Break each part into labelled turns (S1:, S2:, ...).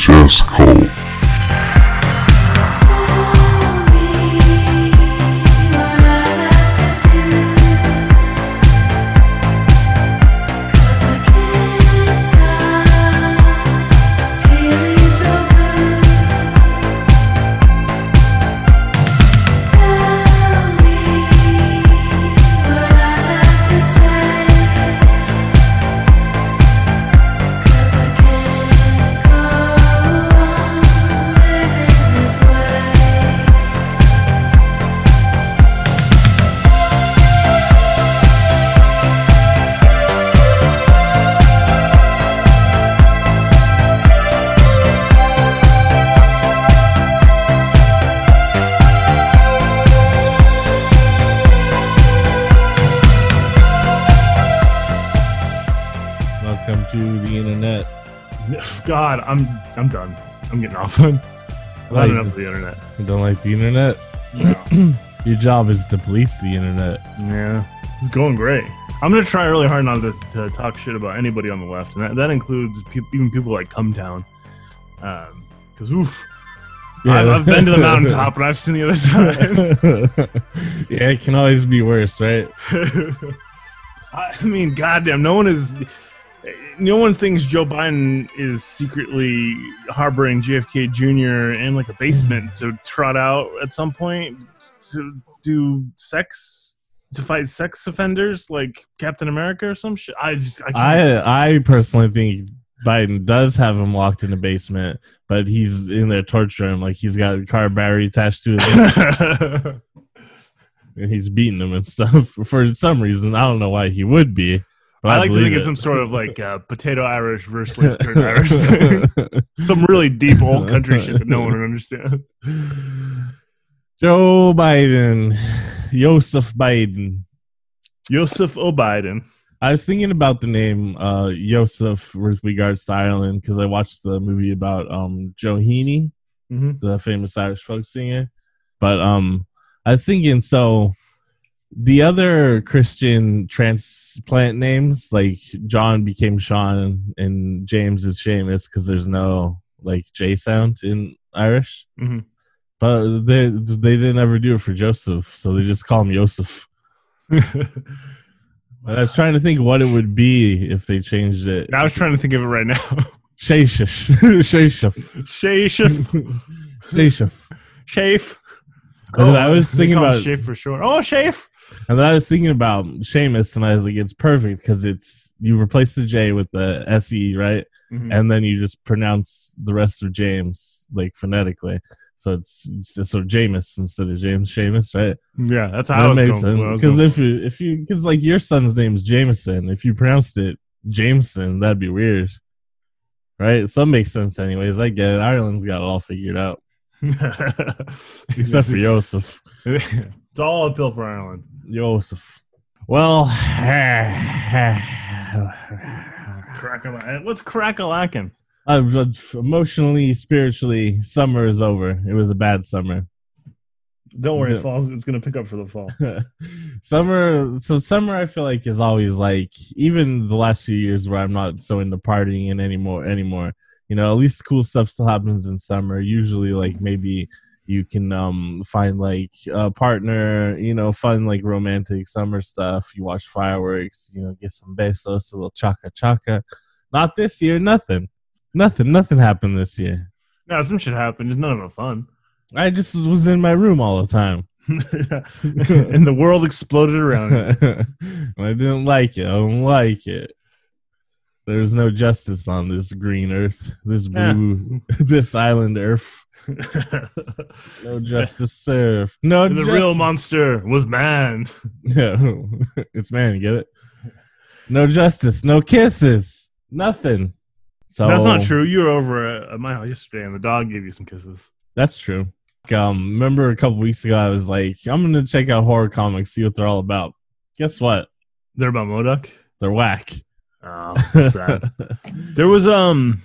S1: VHS cult.
S2: I'm getting
S3: Like-
S2: enough of the internet.
S3: You don't like the internet? Your job is to police the internet.
S2: Yeah, it's going great. I'm gonna try really hard not to, to talk shit about anybody on the left, and that, that includes pe- even people like Cumtown. Um, because oof, I've, I've been to the mountaintop and I've seen the other side.
S3: yeah, it can always be worse, right?
S2: I mean, goddamn, no one is. No one thinks Joe Biden is secretly harboring JFK Jr. in like a basement to trot out at some point to do sex to fight sex offenders like Captain America or some shit. I just I can't.
S3: I I personally think Biden does have him locked in the basement, but he's in there torturing him like he's got a car battery attached to his and he's beating him and stuff for some reason. I don't know why he would be. But
S2: I like to think it's some sort of like uh, potato Irish versus Irish thing. some really deep old country shit that no one would understand.
S3: Joe Biden, Joseph Biden.
S2: Joseph O'Biden.
S3: I was thinking about the name uh, Joseph with regards to Ireland because I watched the movie about um, Joe Heaney,
S2: Mm-hmm.
S3: the famous Irish folk singer. But um, I was thinking, so the other Christian transplant names, like John became Sean and James is Seamus because there's no like J sound in Irish.
S2: Mhm.
S3: But they they didn't ever do it for Joseph, so they just call him Joseph. I was trying to think what it would be if they changed it.
S2: I was trying to think of it right now.
S3: Shashif. Shashif.
S2: Shafef.
S3: Shashif.
S2: Shafe.
S3: Then I was thinking about
S2: Shafe for short. Oh, Shafe.
S3: And then I was thinking about Seamus and I was like, it's perfect because it's you replace the J with the S E, right?
S2: Mhm.
S3: And then you just pronounce the rest of James like phonetically. So it's, it's so Jameis instead of James Seamus, right?
S2: Yeah, that's how I was going. for-
S3: Because if you if you because like your son's name's Jameson, if you pronounced it Jameson, that'd be weird, right? Some makes sense anyways. I get it. Ireland's got it all figured out, except for Joseph.
S2: all uphill for Ireland.
S3: Joseph. Well,
S2: Crack What's crack a lacking?
S3: I've, I've emotionally, spiritually, summer is over. It was a bad summer.
S2: Don't worry,
S3: Yeah.
S2: falls. It's gonna pick up for the fall.
S3: summer, so summer, I feel like is always like even the last few years where I'm not so into partying and anymore anymore. You know, at least cool stuff still happens in summer. Usually, like maybe you can um find like a partner. You know, fun like romantic summer stuff. You watch fireworks. You know, get some besos, a little chaka chaka. Not this year. Nothing. Nothing. Nothing happened this year.
S2: No, some shit happened. Just none of it fun.
S3: I just was in my room all the time.
S2: and the world exploded around.
S3: And I didn't like it. I don't like it. There's no justice on this green earth, this
S2: Yeah.
S3: blue, this island earth. No justice served. No
S2: And the
S3: justice.
S2: real monster was man.
S3: No, it's man. You get it? No justice. No kisses. Nothing. So
S2: That's not true. You were over at at my house yesterday, and the dog gave you some kisses.
S3: That's true. Um, remember a couple weeks ago, I was like, I'm gonna check out horror comics, see what they're all about. Guess what?
S2: They're about Modoc.
S3: They're whack.
S2: Oh, sad. there was um,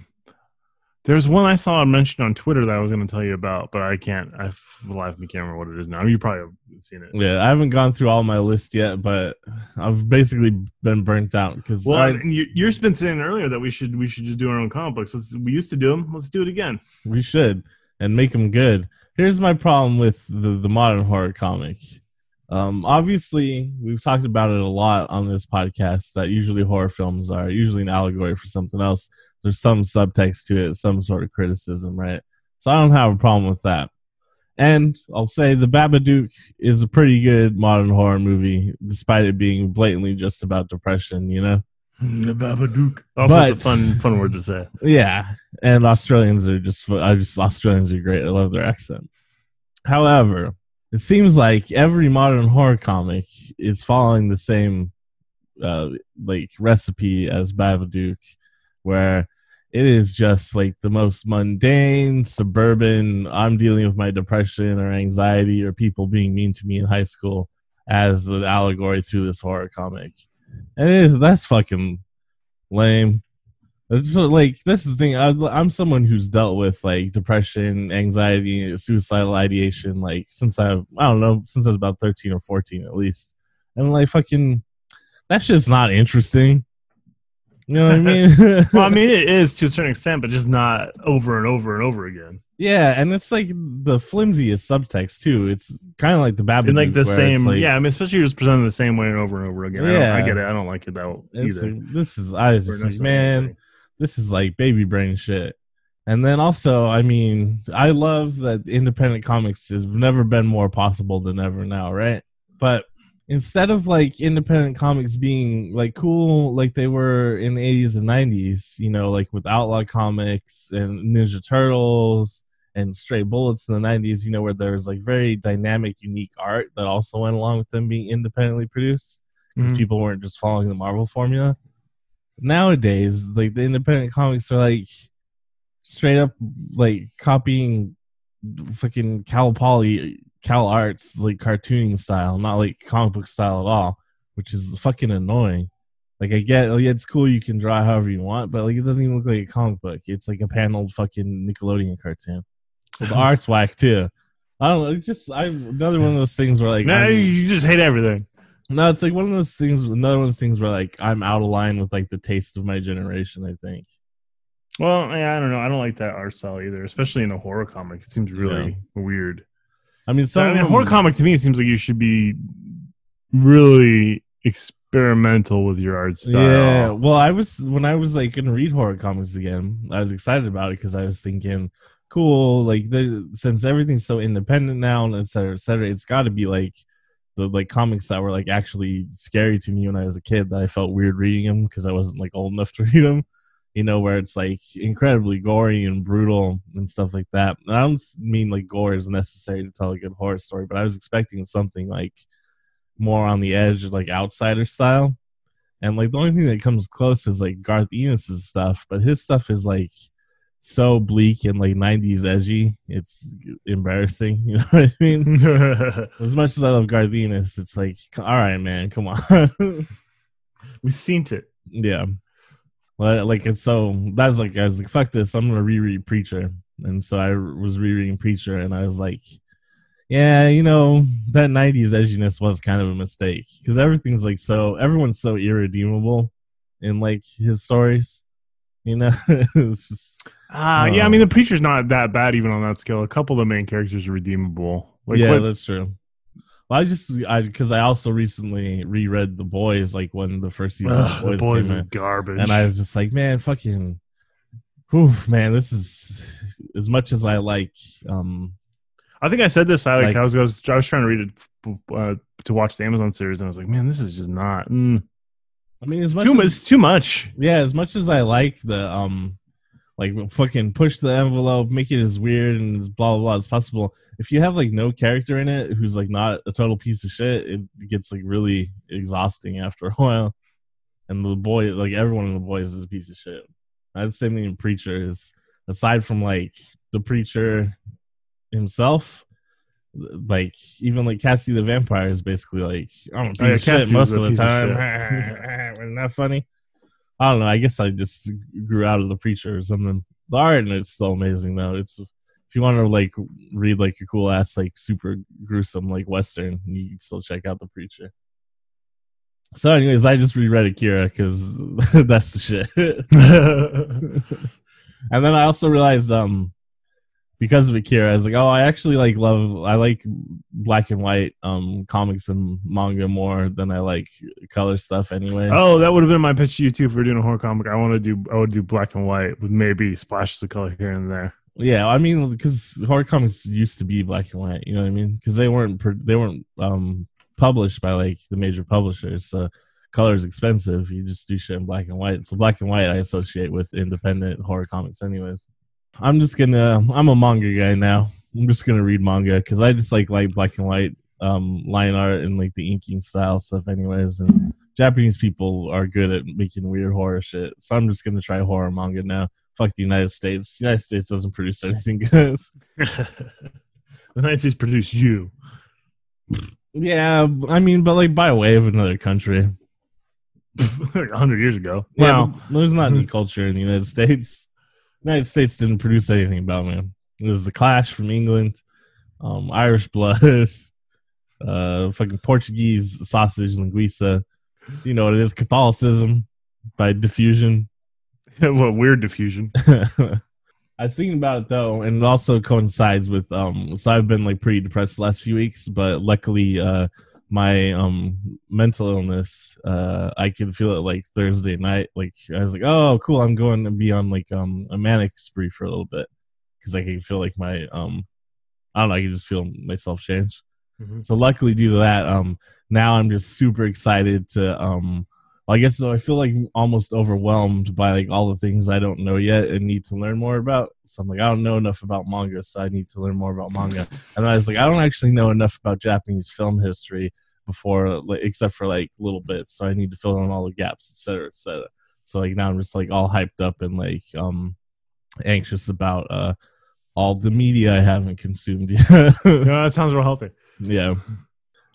S2: There's one I saw mentioned on Twitter that I was going to tell you about, but I can't. I live me can't remember what it is now. You probably have seen it.
S3: Yeah, I haven't gone through all my list yet, but I've basically been burnt out because
S2: Well, and you, you're been saying earlier that we should we should just do our own comic books. Let's, we used to do them. Let's do it again.
S3: we should and make them good. Here's my problem with the the modern horror comic. Um, obviously, we've talked about it a lot on this podcast. That usually horror films are usually an allegory for something else. There's some subtext to it, some sort of criticism, right? So I don't have a problem with that. And I'll say The Babadook is a pretty good modern horror movie, despite it being blatantly just about depression, you know?
S2: The Babadook. Also,
S3: But-
S2: it's a fun fun word to say.
S3: Yeah, and Australians are just I just Australians are great. I love their accent. However, it seems like every modern horror comic is following the same uh like recipe as Babadook where it is just like the most mundane suburban I'm dealing with my depression or anxiety or people being mean to me in high school as an allegory through this horror comic. And it is that's fucking lame. It's like this is the thing. I, I'm someone who's dealt with like depression, anxiety, suicidal ideation, like since I I don't know since I was about 13 or 14 at least, and like fucking that's just not interesting. You know what I mean?
S2: Well, I mean, it is to a certain extent, but just not over and over and over again.
S3: yeah, and it's like the flimsiest subtext too. It's kind of like the Babadook,
S2: In like the same,
S3: like-
S2: yeah. I mean, especially just presented the same way and over and over again. I, don't, I get it. I don't like it that either.
S3: like, this is I was just like, man. This is like baby brain shit. And then also, I mean, I love that independent comics has never been more possible than ever now, right? But instead of like independent comics being like cool like they were in the 80s and 90s, you know, like with Outlaw Comics and Ninja Turtles and Stray Bullets in the 90s, you know, where there was like very dynamic, unique art that also went along with them being independently produced because
S2: Mhm.
S3: people weren't just following the Marvel formula. Nowadays, like the independent comics are like straight up like copying fucking Cal Poly Cal Arts like cartooning style, not like comic book style at all, which is fucking annoying. Like I get, like, it's cool you can draw however you want, but like it doesn't even look like a comic book. It's like a paneled fucking Nickelodeon cartoon. So the art's whack too. I don't know. It's just I another one of those things where like
S2: No,
S3: I'm-
S2: you just hate everything.
S3: No, it's like one of those things. Another one of those things where like I'm out of line with like the taste of my generation. I think.
S2: Well, yeah, I don't know. I don't like that art style either, especially in a horror comic. It seems really weird.
S3: I mean,
S2: So,
S3: some
S2: I mean, a horror comic to me seems like you should be really experimental with your art style.
S3: Yeah. Well, I was when I was like gonna read horror comics again. I was excited about it because I was thinking, cool. Like, since everything's so independent now, and et cetera, et cetera, it's got to be like the like comics that were like actually scary to me when I was a kid. That I felt weird reading them because I wasn't like old enough to read them. You know, where it's like incredibly gory and brutal and stuff like that. And I don't mean like gore is necessary to tell a good horror story, but I was expecting something like more on the edge, like outsider style. And like the only thing that comes close is like Garth Ennis's stuff, but his stuff is like so bleak and like 90s edgy. It's embarrassing. You know what I mean? As much as I love Garth Ennis, it's like, all right, man, come on.
S2: We've seen it.
S3: yeah. Like it's so that's like I was like, fuck this, I'm gonna reread Preacher. And so I was rereading Preacher and I was like, yeah, you know, that 90s edginess was kind of a mistake because everything's like so, everyone's so irredeemable in like his stories. You know, it's just,
S2: Uh, yeah, I mean, the preacher's not that bad even on that scale. A couple of the main characters are redeemable. Like,
S3: yeah,
S2: what-
S3: that's true. Well, I just, I, because I also recently reread The Boys, like when the first season
S2: Ugh,
S3: of
S2: the
S3: Boys,
S2: boys
S3: came
S2: is
S3: out.
S2: garbage.
S3: and I was just like, man, fucking, whew, man, this is as much as I like, um,
S2: I think I said this. I like,
S3: Like-
S2: I was, I was I was trying to read it uh, to watch the Amazon series, and I was like, man, this is just not. Mm,
S3: I mean, as
S2: it's
S3: much
S2: too much.
S3: as,
S2: It's too much.
S3: yeah, as much as I like the, um, like fucking push the envelope, make it as weird and as blah blah blah as possible. If you have like no character in it who's like not a total piece of shit, it gets like really exhausting after a while. And the boy, like everyone in the boys, is a piece of shit. That's the same thing in Preacher is aside from like the preacher himself, like even like Cassie the vampire is basically like I'm a piece
S2: Oh, yeah,
S3: of shit most of the
S2: of
S3: time.
S2: shit.
S3: Isn't that funny? I don't know. I guess I just grew out of the preacher or something. The art it's still amazing though. It's if you want to like read like a cool ass like super gruesome like western, you can still check out the preacher. So, anyways, I just reread Akira because that's the shit. and then I also realized, um, because of Akira, I was like, oh, I actually like love, I like black and white um comics and manga more than I like color stuff. Anyways.
S2: oh, that would have been my pitch to you too for doing a horror comic. I want to do, I would do black and white with maybe splashes of color here and there.
S3: Yeah, I mean, because horror comics used to be black and white. You know what I mean? Because they weren't they weren't um published by like the major publishers. So color is expensive. You just do shit in black and white. So black and white I associate with independent horror comics, anyways. I'm just gonna. I'm a manga guy now. I'm just gonna read manga because I just like like black and white um line art and like the inking style stuff, anyways. And Japanese people are good at making weird horror shit, so I'm just gonna try horror manga now. Fuck the United States. The United States doesn't produce anything good.
S2: the United States produced you.
S3: yeah, I mean, but like by way of another country.
S2: like hundred years ago.
S3: Yeah,
S2: Wow.
S3: there's not any culture in the United States. United States didn't produce anything about me. It was the Clash from England, um, Irish Blood, uh, fucking Portuguese sausage linguiça. You know what it is? Catholicism by diffusion.
S2: what weird diffusion.
S3: I was thinking about it though, and it also coincides with um. So I've been like pretty depressed the last few weeks, but luckily, uh, my um mental illness, uh, I could feel it like Thursday night. Like I was like, oh, cool, I'm going to be on like um a manic spree for a little bit because I can feel like my um, I don't know, I can just feel myself change.
S2: Mhm.
S3: So luckily, due to that, um, now I'm just super excited to um. I guess so. I feel like almost overwhelmed by like all the things I don't know yet and need to learn more about. So I'm like, I don't know enough about manga, so I need to learn more about manga. And I was like, I don't actually know enough about Japanese film history before, like, except for like little bits. So I need to fill in all the gaps, et cetera, et cetera. So like now I'm just like all hyped up and like um anxious about uh all the media I haven't consumed yet.
S2: Yeah, that sounds real healthy.
S3: yeah,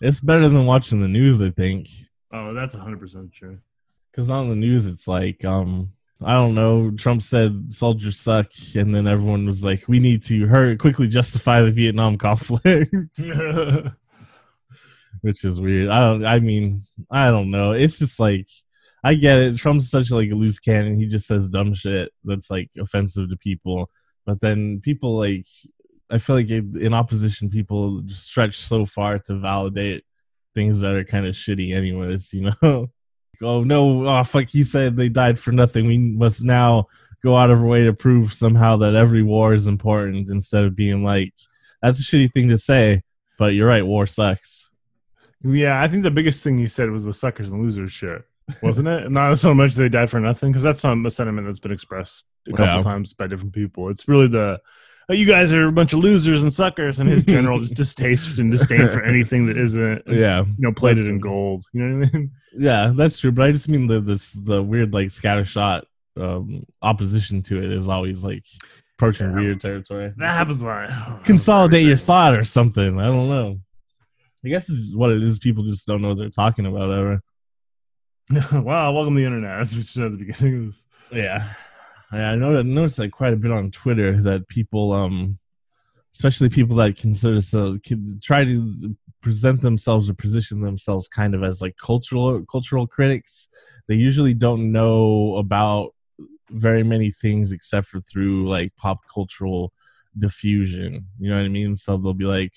S3: it's better than watching the news, I think.
S2: Oh, that's hundred percent true.
S3: Because on the news, it's like, um, I don't know. Trump said soldiers suck, and then everyone was like, "We need to hurry quickly justify the Vietnam conflict," which is weird. I don't. I mean, I don't know. It's just like I get it. Trump's such like a loose cannon. He just says dumb shit that's like offensive to people. But then people like, I feel like in opposition, people just stretch so far to validate things that are kind of shitty, anyways. You know. oh no, oh fuck, he said they died for nothing. We must now go out of our way to prove somehow that every war is important instead of being like, that's a shitty thing to say, but you're right, war sucks.
S2: yeah, I think the biggest thing you said was the suckers and losers shit, wasn't it? Not so much they died for nothing, because that's some a sentiment that's been expressed a couple
S3: Yeah.
S2: times by different people. It's really the oh, you guys are a bunch of losers and suckers, and his general just distaste and disdain for anything that isn't
S3: Yeah.
S2: you know plated in gold. You know what I mean?
S3: Yeah, that's true. But I just mean the this the weird like scattershot um opposition to it is always like approaching
S2: Yeah.
S3: weird territory.
S2: That happens. Like,
S3: Consolidate your thought or something. I don't know. I guess it's just what it is. People just don't know what they're talking about ever.
S2: wow, welcome to the internet. That's what you said at the beginning of this.
S3: Yeah, I. I noticed like quite a bit on Twitter that people, um, especially people that consider so try to present themselves or position themselves kind of as like cultural cultural critics. They usually don't know about very many things except for through like pop cultural diffusion. You know what I mean? So they'll be like.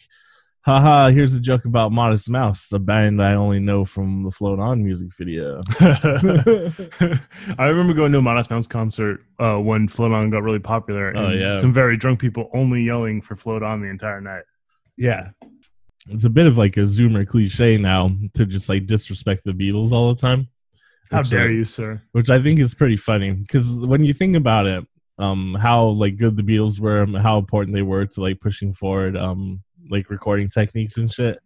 S3: Haha, here's a joke about Modest Mouse, a band I only know from the Float On music video.
S2: I remember going to a Modest Mouse concert uh, when Float On got really popular. And
S3: Oh, yeah.
S2: Some very drunk people only yelling for Float On the entire night.
S3: Yeah. It's a bit of like a zoomer cliche now to just like disrespect the Beatles all the time.
S2: How dare
S3: uh,
S2: you, sir?
S3: Which I think is pretty funny because when you think about it, um, how like good the Beatles were, how important they were to like pushing forward, um, like recording techniques and shit.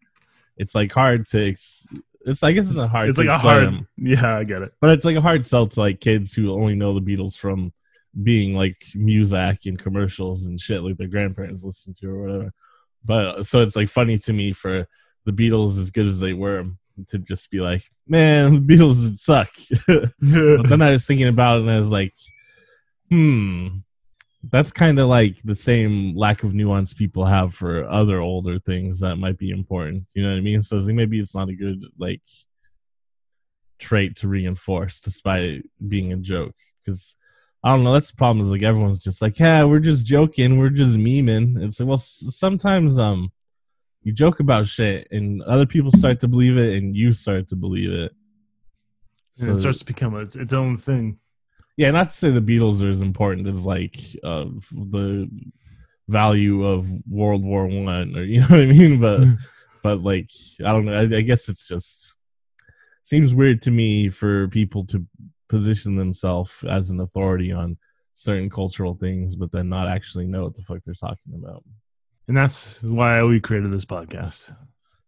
S3: It's like hard to. Ex- it's I guess it's not hard.
S2: It's
S3: to
S2: like a hard.
S3: them,
S2: Yeah, I get it.
S3: but it's like a hard sell to like kids who only know the Beatles from being like Muzak and commercials and shit like their grandparents listened to or whatever. But so it's like funny to me for the Beatles as good as they were to just be like, man, the Beatles suck. but then I was thinking about it and I was like, hmm, that's kind of like the same lack of nuance people have for other older things that might be important. You know what I mean? So maybe it's not a good like trait to reinforce despite being a joke because I don't know. That's the problem. Is like everyone's just like, yeah, we're just joking, we're just memeing. It's like, well, sometimes um, you joke about shit, and other people start to believe it, and you start to believe it.
S2: So, and it starts to become its, its own thing.
S3: Yeah, not to say the Beatles are as important as like uh, the value of World War One, or you know what I mean. But but like I don't know. I, I guess it's just seems weird to me for people to position themselves as an authority on certain cultural things, but then not actually know what the fuck they're talking about.
S2: And that's why we created this podcast.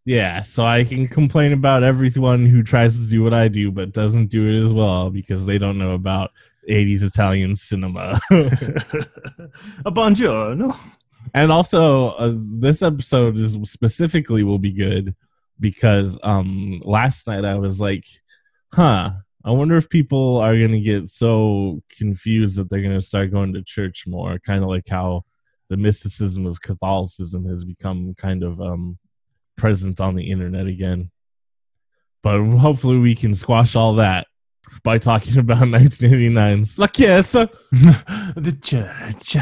S3: Yeah, so I can complain about everyone who tries to do what I do but doesn't do it as well because they don't know about 80s Italian cinema.
S2: A buongiorno.
S3: And also, uh, this episode is specifically will be good because um last night I was like, huh, I wonder if people are going to get so confused that they're going to start going to church more, kind of like how the mysticism of Catholicism has become kind of um, present on the internet again. But hopefully, we can squash all that by talking about 1989's La Chiesa,
S2: the church.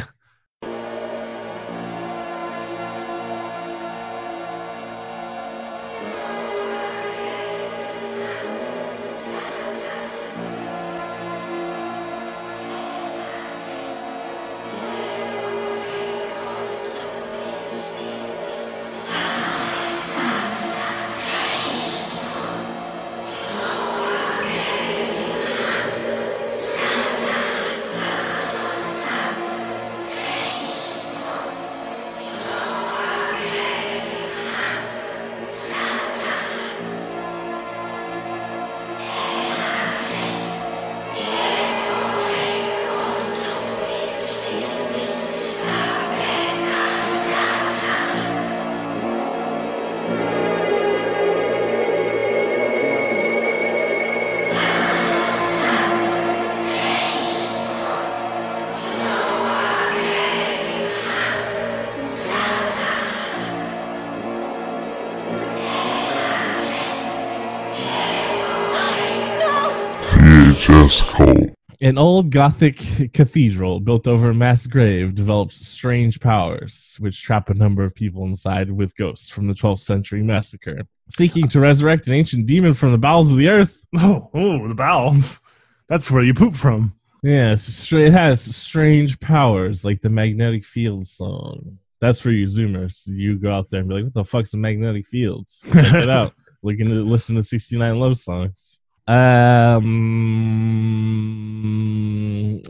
S3: An old Gothic cathedral built over a mass grave develops strange powers, which trap a number of people inside with ghosts from the 12th century massacre. Seeking to resurrect an ancient demon from the bowels of the earth.
S2: Oh, oh, the bowels. That's where you poop from.
S3: Yes, yeah, it has strange powers like the magnetic field song. That's for you Zoomers. You go out there and be like, "What the fuck's a magnetic fields?" Check it out. Looking to listen to 69 love songs. Um,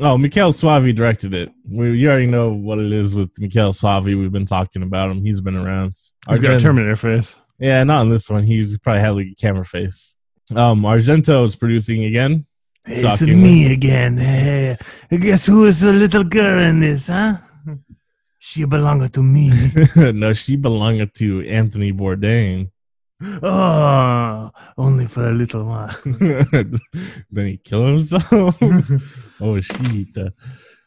S3: oh, Michael Soavi directed it. We, you already know what it is with Michael Soavi. We've been talking about him. He's been around.
S2: He's got a Terminator face.
S3: Yeah, not in this one. He's probably had like a camera face. Um, Argento is producing again.
S2: It's me again. Hey, guess who is the little girl in this, huh? She belonged to me.
S3: no, she belonged to Anthony Bourdain.
S2: Oh, only for a little while.
S3: then he killed himself. oh shit!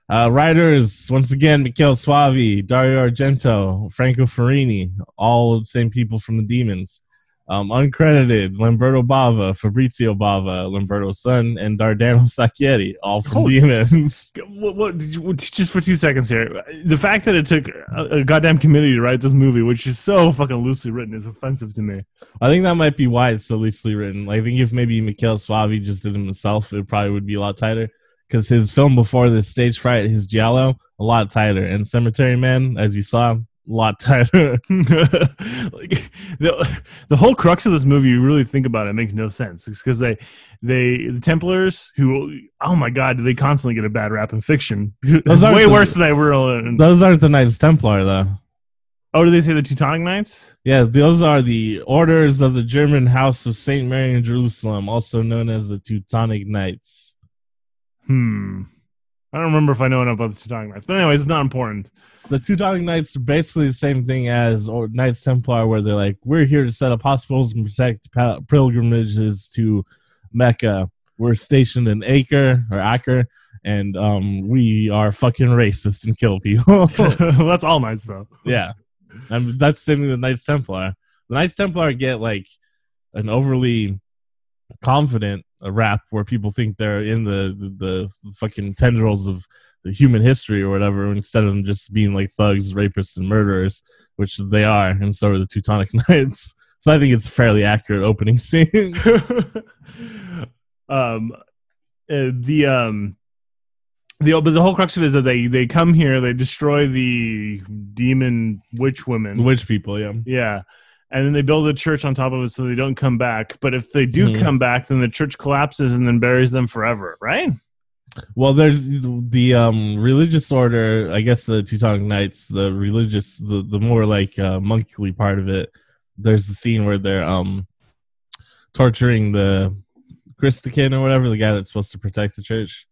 S3: Uh, writers once again: Michael Soavi, Dario Argento, Franco Ferrini, all the same people from the Demons. Um, uncredited: Lamberto Bava, Fabrizio Bava, Lamberto's son, and Dardano Sacchetti, all from Holy Demons.
S2: What, what just for two seconds here? The fact that it took a, a, goddamn committee to write this movie, which is so fucking loosely written, is offensive to me.
S3: I think that might be why it's so loosely written. Like, I think if maybe Michael Soavi just did it himself, it probably would be a lot tighter. Because his film before this stage fright, his Giallo, a lot tighter, and Cemetery Man, as you saw, lot tighter.
S2: like the the whole crux of this movie, you really think about it, it makes no sense. It's because they they the Templars who oh my god, do they constantly get a bad rap in fiction? Those way the, worse than they were. In,
S3: those aren't the Knights Templar though.
S2: Oh, do they say the Teutonic Knights?
S3: Yeah, those are the orders of the German House of Saint Mary in Jerusalem, also known as the Teutonic Knights.
S2: Hmm. I don't remember if I know enough about the Teutonic Knights, but anyways, it's not important.
S3: The Teutonic Knights are basically the same thing as or Knights Templar, where they're like, we're here to set up hospitals and protect pilgrimages to Mecca. We're stationed in Acre or Acre, and um, we are fucking racist and kill people.
S2: that's all nice though.
S3: yeah, and that's the same with the Knights Templar. The Knights Templar get like an overly confident a rap where people think they're in the, the the fucking tendrils of the human history or whatever, instead of them just being like thugs, rapists, and murderers, which they are, and so are the Teutonic Knights. So I think it's a fairly accurate opening scene.
S2: um, uh, the um, the but the whole crux of it is that they they come here, they destroy the demon witch women,
S3: the witch people, yeah,
S2: yeah, and then they build a church on top of it so they don't come back. But if they do
S3: Mhm.
S2: come back, then the church collapses and then buries them forever, right?
S3: Well, there's the um, religious order. I guess the Teutonic Knights, the religious, the the more like uh, monkly part of it. There's a scene where they're um, torturing the Christican or whatever, the guy that's supposed to protect the church,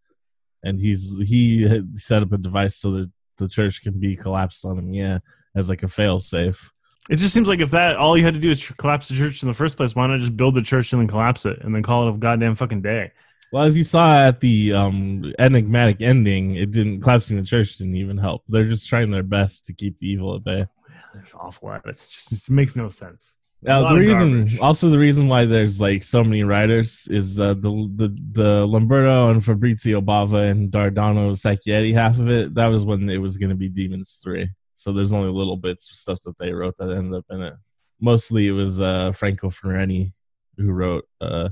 S3: and he's he set up a device so that the church can be collapsed on him. Yeah, as like a fail safe.
S2: It just seems like if that all you had to do is tr- collapse the church in the first place, why not just build the church and then collapse it and then call it a goddamn fucking day?
S3: Well, as you saw at the um, enigmatic ending, it didn't collapsing the church didn't even help. They're just trying their best to keep the evil at bay.
S2: They're awful at it. Just it makes no sense.
S3: Now the reason,
S2: garbage.
S3: also the reason why there's like so many writers is uh, the the the Lamberto and Fabrizio Bava and Dardano Sacchetti half of it. That was when it was going to be Demons three. So there's only little bits of stuff that they wrote that ended up in it. Mostly it was uh, Franco Ferrini who wrote uh,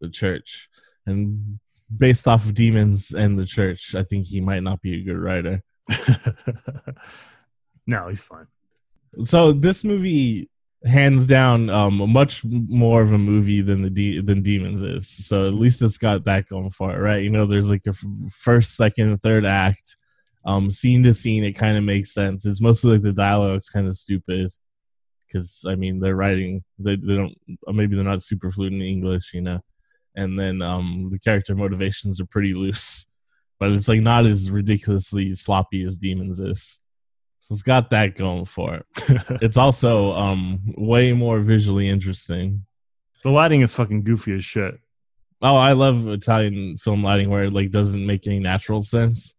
S3: the Church, and based off of Demons and the Church, I think he might not be a good writer.
S2: no, he's fine.
S3: so this movie hands down um much more of a movie than the de- than demons is so at least it's got that going for it right you know there's like a f- first second third act um scene to scene it kind of makes sense. It's mostly like the dialogue's kind of stupid because i mean they're writing they, they don't or maybe they're not super fluent in english you know? And then um the character motivations are pretty loose but it's like not as ridiculously sloppy as demons is so it's got that going for it. It's also um way more visually interesting.
S2: The lighting is fucking goofy as shit.
S3: Oh, I love Italian film lighting where it like doesn't make any natural sense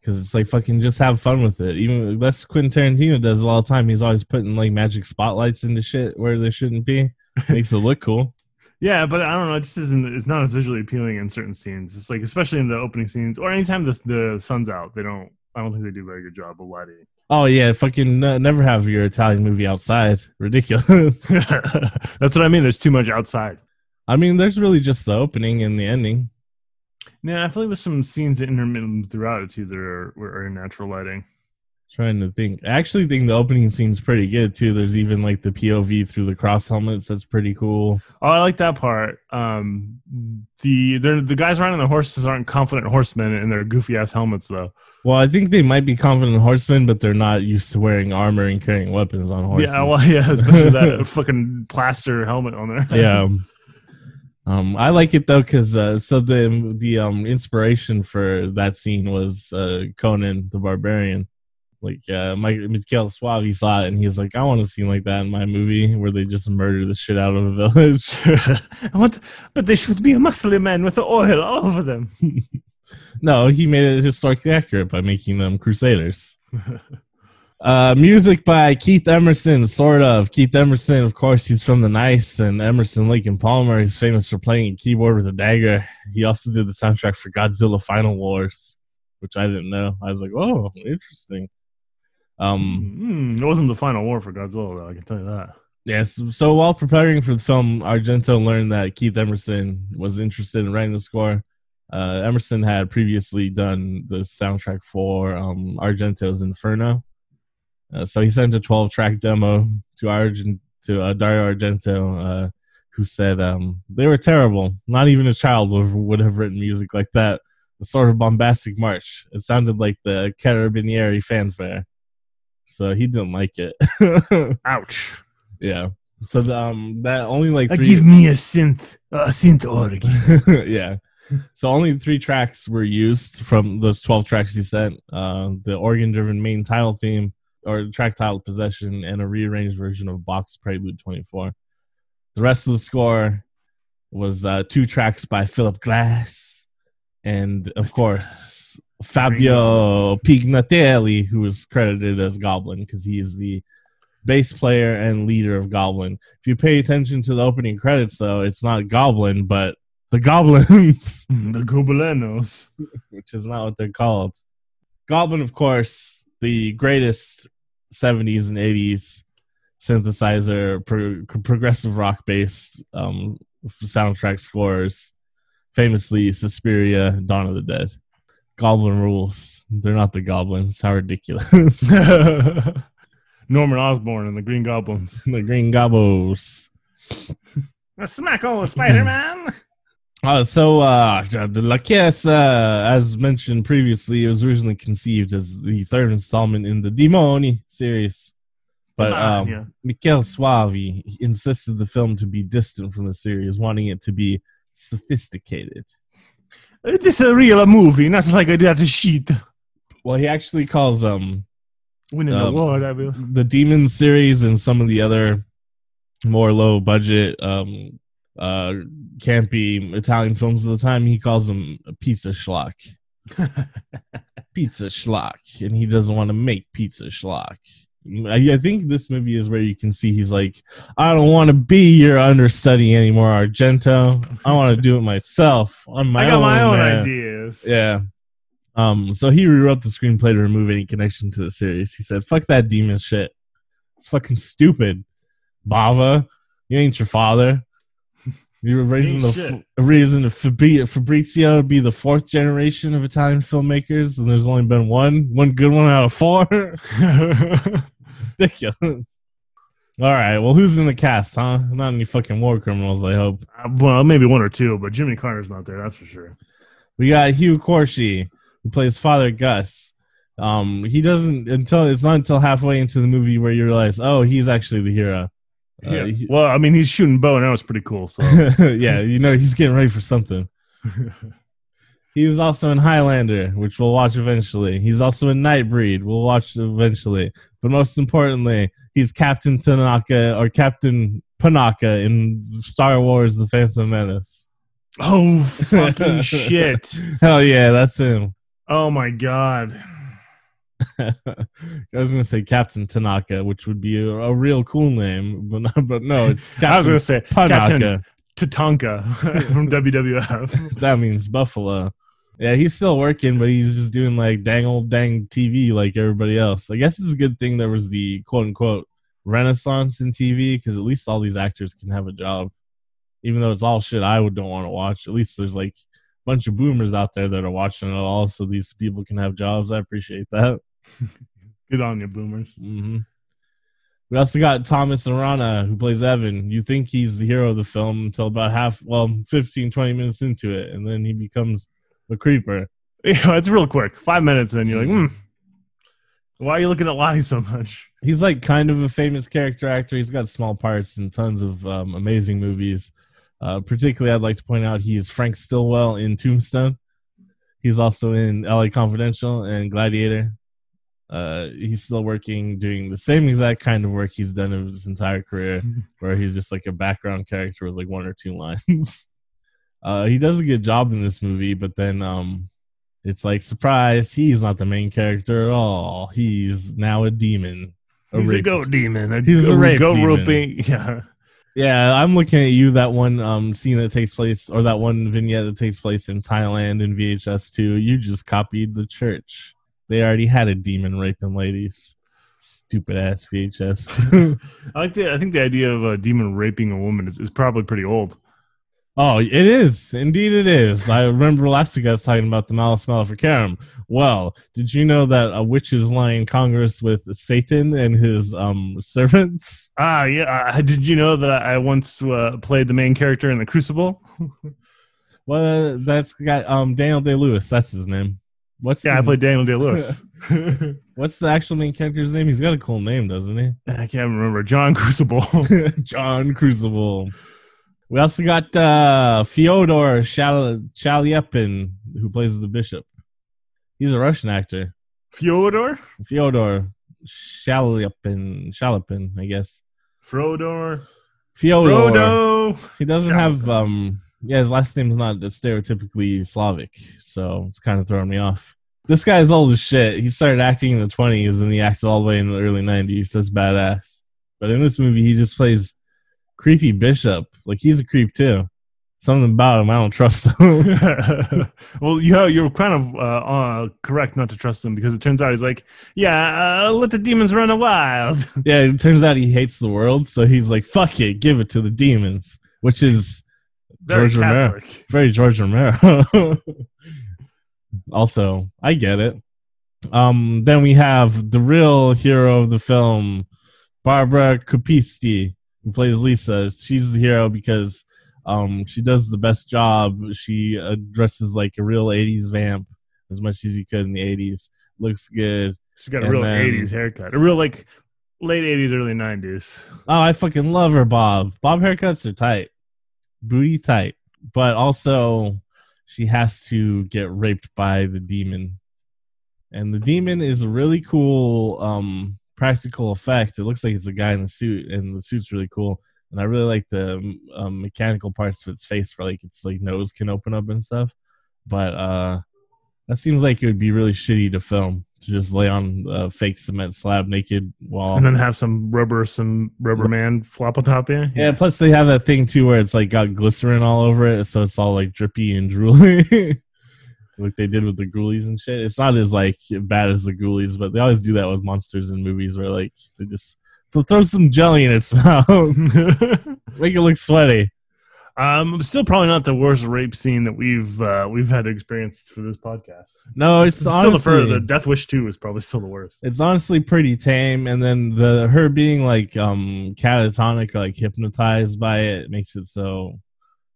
S3: because it's like fucking just have fun with it. Even that's Quentin Tarantino does it all the time. He's always putting like magic spotlights into shit where there shouldn't be. Makes it look cool.
S2: Yeah, but I don't know. It just isn't. It's not as visually appealing in certain scenes. It's like, especially in the opening scenes, or anytime the the sun's out, they don't. I don't think they do a very good job of lighting.
S3: Oh yeah, fucking uh, never have your Italian movie outside. Ridiculous.
S2: That's what I mean. There's too much outside.
S3: I mean, there's really just the opening and the ending.
S2: Yeah, I feel like there's some scenes that intermittent throughout it too that are, are in natural lighting.
S3: Trying to think. I actually think the opening scene's pretty good too. There's even like the POV through the cross helmets. That's pretty cool.
S2: Oh, I like that part. Um, the they're, the guys riding the horses aren't confident horsemen in their goofy ass helmets though.
S3: Well, I think they might be confident horsemen, but they're not used to wearing armor and carrying weapons on horses.
S2: Yeah, well, yeah, especially that fucking plaster helmet on there.
S3: yeah. Um, I like it though because uh, so the the um inspiration for that scene was uh, Conan the Barbarian. Like uh, Mike Michael Soavi saw it and he was like, "I want a scene like that in my movie where they just murder the shit out of a village."
S2: I want, but they should be a muscly man with the oil all over them.
S3: no, he made it historically accurate by making them crusaders. Uh, music by Keith Emerson, sort of. Keith Emerson, of course, he's from the Nice, and Emerson Lake and Palmer. He's famous for playing a keyboard with a dagger. He also did the soundtrack for Godzilla Final Wars, which I didn't know. I was like, oh, interesting. Um,
S2: Mm, it wasn't the final war for Godzilla, though. I can tell you that.
S3: yes. So while preparing for the film, Argento learned that Keith Emerson was interested in writing the score. Uh, Emerson had previously done the soundtrack for um, Argento's Inferno. Uh, so he sent a 12 track demo to Argent to uh, Dario Argento, uh, who said um, they were terrible. Not even a child would, would have written music like that. A sort of bombastic march. It sounded like the Carabinieri fanfare. So he didn't like it.
S2: Ouch.
S3: yeah. So the, um, that only like
S2: Uh,
S3: three.
S2: give me a synth, a synth organ.
S3: yeah. So only three tracks were used from those 12 tracks he sent. Uh, the organ driven main title theme or track title possession and a rearranged version of Bach Prelude 24. The rest of the score was uh, two tracks by Philip Glass and of course Fabio Pignatelli, who is credited as Goblin because he is the bass player and leader of Goblin. If you pay attention to the opening credits, though, it's not Goblin, but the Goblins,
S2: the Gobelenos.
S3: which is not what they're called. Goblin, of course, the greatest 70s and 80s synthesizer, pro- progressive rock based um, soundtrack scores, famously Suspiria, Dawn of the Dead. Goblin rules. They're not the goblins. How ridiculous.
S2: Norman Osborn and the Green Goblins.
S3: the Green Gobos.
S2: Smack all Spider Man.
S3: Uh, so, uh, the La Chiesa, uh, as mentioned previously, it was originally conceived as the third installment in the Demoni series. But um,
S2: Demania.
S3: Michele Soavi insisted the film to be distant from the series, wanting it to be sophisticated.
S2: This is a real movie, not like a shit.
S3: Well, he actually calls um
S2: Winning
S3: Um,
S2: the award, I will.
S3: the Demon series and some of the other more low budget um uh campy Italian films of the time, he calls them pizza schlock. pizza schlock. And he doesn't want to make pizza schlock. I, I think this movie is where you can see he's like, I don't want to be your understudy anymore, Argento. I want to do it myself on my
S2: I got
S3: own.
S2: my own
S3: man."
S2: ideas.
S3: Yeah. Um, so he rewrote the screenplay to remove any connection to the series. He said, "Fuck that demon shit. It's fucking stupid." Bava, you ain't your father. You were raising
S2: Ain't
S3: the f- raising the Fabri- Fabrizio to be the fourth generation of Italian filmmakers, and there's only been one one good one out of four. Ridiculous. All right, well, who's in the cast, huh? Not any fucking war criminals, I hope.
S2: Uh, well, maybe one or two, but Jimmy Carter's not there. That's for sure.
S3: We got Hugh Quarshie, who plays Father Gus. Um, he doesn't until it's not until halfway into the movie where you realize, oh, he's actually the hero. Uh,
S2: Yeah.
S3: he-
S2: well, I mean, he's shooting bow, and that was pretty cool. So
S3: yeah, you know he's getting ready for something. He's also in Highlander, which we'll watch eventually. He's also in Nightbreed, we'll watch eventually. But most importantly, he's Captain Tanaka or Captain Panaka in Star Wars: The Phantom Menace.
S2: oh fucking shit!
S3: Hell yeah, that's him.
S2: Oh my god!
S3: I was gonna say Captain Tanaka, which would be a, a real cool name, but not, but no, it's Captain
S2: I was gonna say. Captain Tatanka from WWF.
S3: that means Buffalo. Yeah, he's still working, but he's just doing like dang old dang TV like everybody else. I guess it's a good thing there was the quote unquote renaissance in TV because at least all these actors can have a job, even though it's all shit I would don't want to watch. At least there's like a bunch of boomers out there that are watching it all, so these people can have jobs. I appreciate that.
S2: Good on you, boomers.
S3: hmm We also got Thomas Arana, who plays Evan. You think he's the hero of the film until about half, well, 15, 20 minutes into it, and then he becomes the creeper.
S2: Yeah, it's real quick. Five minutes, and you're like, hmm. Why are you looking at Lottie so much?
S3: He's like kind of a famous character actor. He's got small parts in tons of um, amazing movies. Uh, particularly, I'd like to point out he is Frank Stillwell in Tombstone. He's also in LA Confidential and Gladiator. Uh, he's still working, doing the same exact kind of work he's done in his entire career, where he's just like a background character with like one or two lines. uh, he does a good job in this movie, but then um, it's like surprise, he's not the main character at all. He's now a demon.
S2: He's a goat demon. A,
S3: He's a rape
S2: goat
S3: demon.
S2: roping. Yeah.
S3: Yeah, I'm looking at you. That one um, scene that takes place, or that one vignette that takes place in Thailand in VHS two. You just copied the church. They already had a demon raping ladies. Stupid ass VHS.
S2: I like the. I think the idea of a demon raping a woman is, is probably pretty old.
S3: oh, it is indeed. It is. I remember last week I was talking about the Malleus Maleficarum. Well, did you know that a witch is lying Congress with Satan and his um servants?
S2: Ah, yeah. Uh, did you know that I, I once uh, played the main character in The Crucible?
S3: Well, that's got um Daniel Day Lewis. That's his name. What's
S2: Yeah, I
S3: the-
S2: played Daniel Day Lewis.
S3: What's the actual main character's name? He's got a cool name, doesn't he?
S2: I can't remember. John Crucible.
S3: John Crucible. We also got uh, Fyodor Shal- Shalyapin, who plays as the bishop. He's a Russian actor.
S2: Fyodor?
S3: Fyodor Shalyapin, Shalapin, I guess.
S2: Frodor?
S3: Fyodor.
S2: Frodo?
S3: He doesn't have um Yeah, his last name's not stereotypically Slavic, so it's kind of throwing me off. This guy's old as shit. He started acting in the 20s and he acted all the way in the early 90s. That's badass. But in this movie, he just plays creepy bishop. Like he's a creep too. Something about him, I don't trust him.
S2: well, you you're kind of uh, uh, correct not to trust him because it turns out he's like, yeah, uh, let the demons run wild.
S3: yeah, it turns out he hates the world, so he's like, fuck it, give it to the demons, which is
S2: Very
S3: George Romero. Very George Romero. also, I get it. Um, then we have the real hero of the film, Barbara Cupisti, who plays Lisa. She's the hero because um, she does the best job. She uh, dresses like a real 80s vamp as much as you could in the 80s. Looks good.
S2: She's got a
S3: And
S2: real
S3: then-
S2: '80s haircut, a real like late '80s, early '90s.
S3: Oh, I fucking love her, Bob. Bob haircuts are tight, booty tight, but also she has to get raped by the demon, and the demon is a really cool um, practical effect. It looks like it's a guy in a suit, and the suit's really cool. And I really like the um, mechanical parts of its face, for like its like nose can open up and stuff. But uh, that seems like it would be really shitty to film to just lay on a fake cement slab naked while
S2: and then have some rubber, some rubber man flop on top of you.
S3: Yeah, plus they have that thing too where it's like got glycerin all over it, so it's all like drippy and drooly. like they did with the ghoulies and shit. It's not as like bad as the ghoulies, but they always do that with monsters in movies where like they just they'll throw some jelly in its mouth, make it look sweaty.
S2: Um, still probably not the worst rape scene that we've uh, we've had experience for this podcast.
S3: No, it's,
S2: still
S3: honestly
S2: the, fir- the Death Wish Two is probably still the worst.
S3: it's honestly pretty tame, and then the her being like um catatonic or like hypnotized by it makes it so.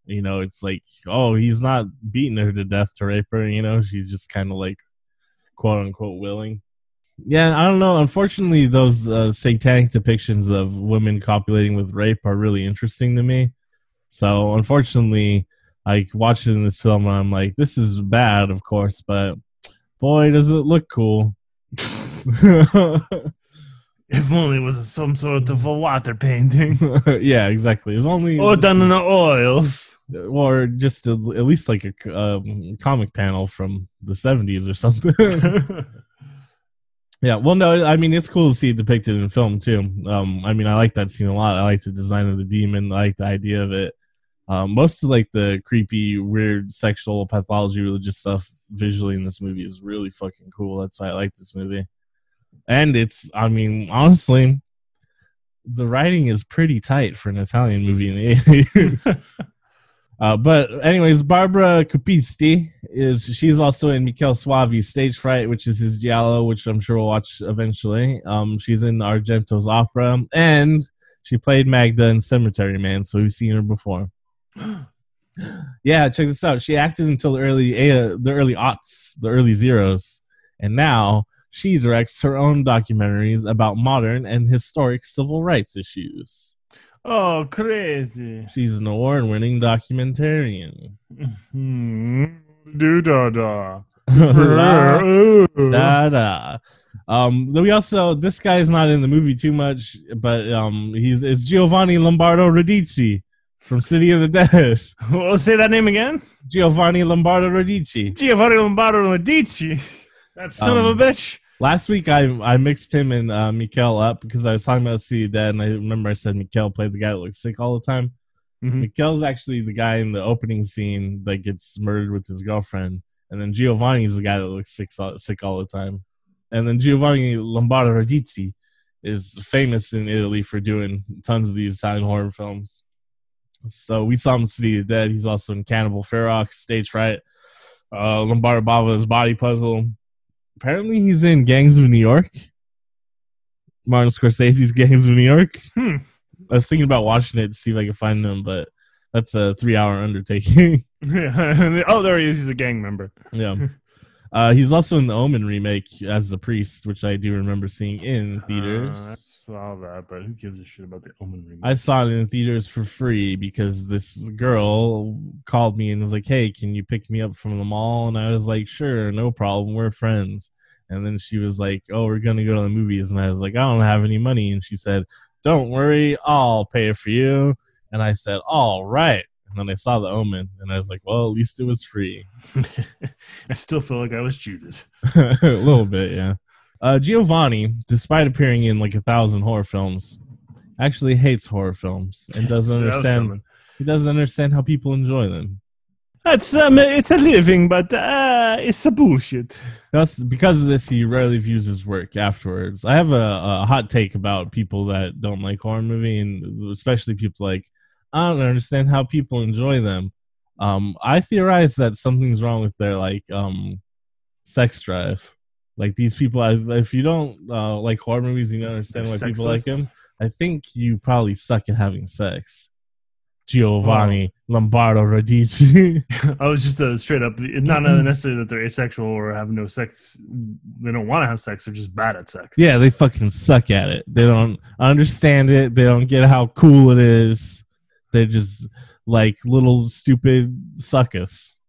S3: You know, it's like, oh, he's not beating her to death to rape her. You know, she's just kind of like, quote unquote, willing. Yeah, I don't know. Unfortunately, those uh, satanic depictions of women copulating with rape are really interesting to me. So, unfortunately, I watched it in this film I'm like, this is bad, of course, but boy, does it look cool.
S2: If only it was some sort of a water painting
S3: yeah, exactly. It was only
S2: or done in the oils.
S3: or just a, at least like a um, comic panel from the 70s or something. yeah, well, no, I mean, it's cool to see it depicted in film too. Um, I mean, I like that scene a lot. I like the design of the demon, I like the idea of it. Um, most of like the creepy, weird sexual pathology, religious stuff visually in this movie is really fucking cool. That's why I like this movie. And it's, I mean, honestly, the writing is pretty tight for an Italian movie in the 80s. Uh, but anyways, Barbara Cupisti is she's also in Mikel Soavi's Stage Fright, which is his giallo, which I'm sure we'll watch eventually. Um, she's in Argento's opera, and she played Magda in Cemetery Man, so we've seen her before. yeah, check this out. She acted until the early uh, the early aughts, the early zeros, and now she directs her own documentaries about modern and historic civil rights issues.
S2: oh, crazy.
S3: She's an award-winning documentarian.
S2: Do da da.
S3: da, da. Um, we also this guy's not in the movie too much, but um, he's it's Giovanni Lombardo Radice from City of the Dead.
S2: Well, say that name again.
S3: Giovanni Lombardo Radice.
S2: Giovanni Lombardo Medici. That son of
S3: Um,
S2: a bitch.
S3: Last week I I mixed him and uh, Mikel up because I was talking about City of the Dead, and I remember I said Mikel played the guy that looks sick all the time.
S2: Mhm.
S3: Mikel's actually the guy in the opening scene that gets murdered with his girlfriend, and then Giovanni's the guy that looks sick, sick all the time. And then Giovanni Lombardo Radice is famous in Italy for doing tons of these Italian horror films. So we saw him in City of the Dead. He's also in Cannibal Ferox, Stage Fright, uh, Lamberto Bava's Body Puzzle. Apparently, he's in Gangs of New York. Martin Scorsese's Gangs of New York.
S2: Hmm.
S3: I was thinking about watching it to see if I could find him, but that's a three-hour undertaking.
S2: oh, there he is. He's a gang member.
S3: yeah. Uh, he's also in the Omen remake as the priest, which I do remember seeing in
S2: Uh,
S3: theaters.
S2: Saw that, but who gives a shit about the Omen remake?
S3: I saw it in theaters for free because this girl called me and was like, "Hey, can you pick me up from the mall?" And I was like, "Sure, no problem. We're friends." And then she was like, "Oh, we're gonna go to the movies," and I was like, "I don't have any money." And she said, "Don't worry, I'll pay for you." And I said, "All right." And then I saw The Omen, and I was like, well, at least it was free.
S2: I still feel like I was cheated.
S3: a little bit, yeah. Uh, Giovanni, despite appearing in like a thousand horror films, actually hates horror films and doesn't understand. He doesn't understand how people enjoy them.
S2: It's um, it's a living, but uh, it's a bullshit.
S3: Thus, because of this, he rarely views his work afterwards. I have a, a hot take about people that don't like horror movie, and especially people like I don't understand how people enjoy them. Um, I theorize that something's wrong with their like um, sex drive. Like these people, if you don't uh, like horror movies, you don't understand why
S2: They're
S3: people like
S2: sexless?
S3: them. I think you probably suck at having sex. Giovanni Lombardo Radice.
S2: I was just a straight up, not necessarily that they're asexual or have no sex. They don't want to have sex. They're just bad at sex.
S3: Yeah, they fucking suck at it. They don't understand it. They don't get how cool it is. They're just like little stupid suckers.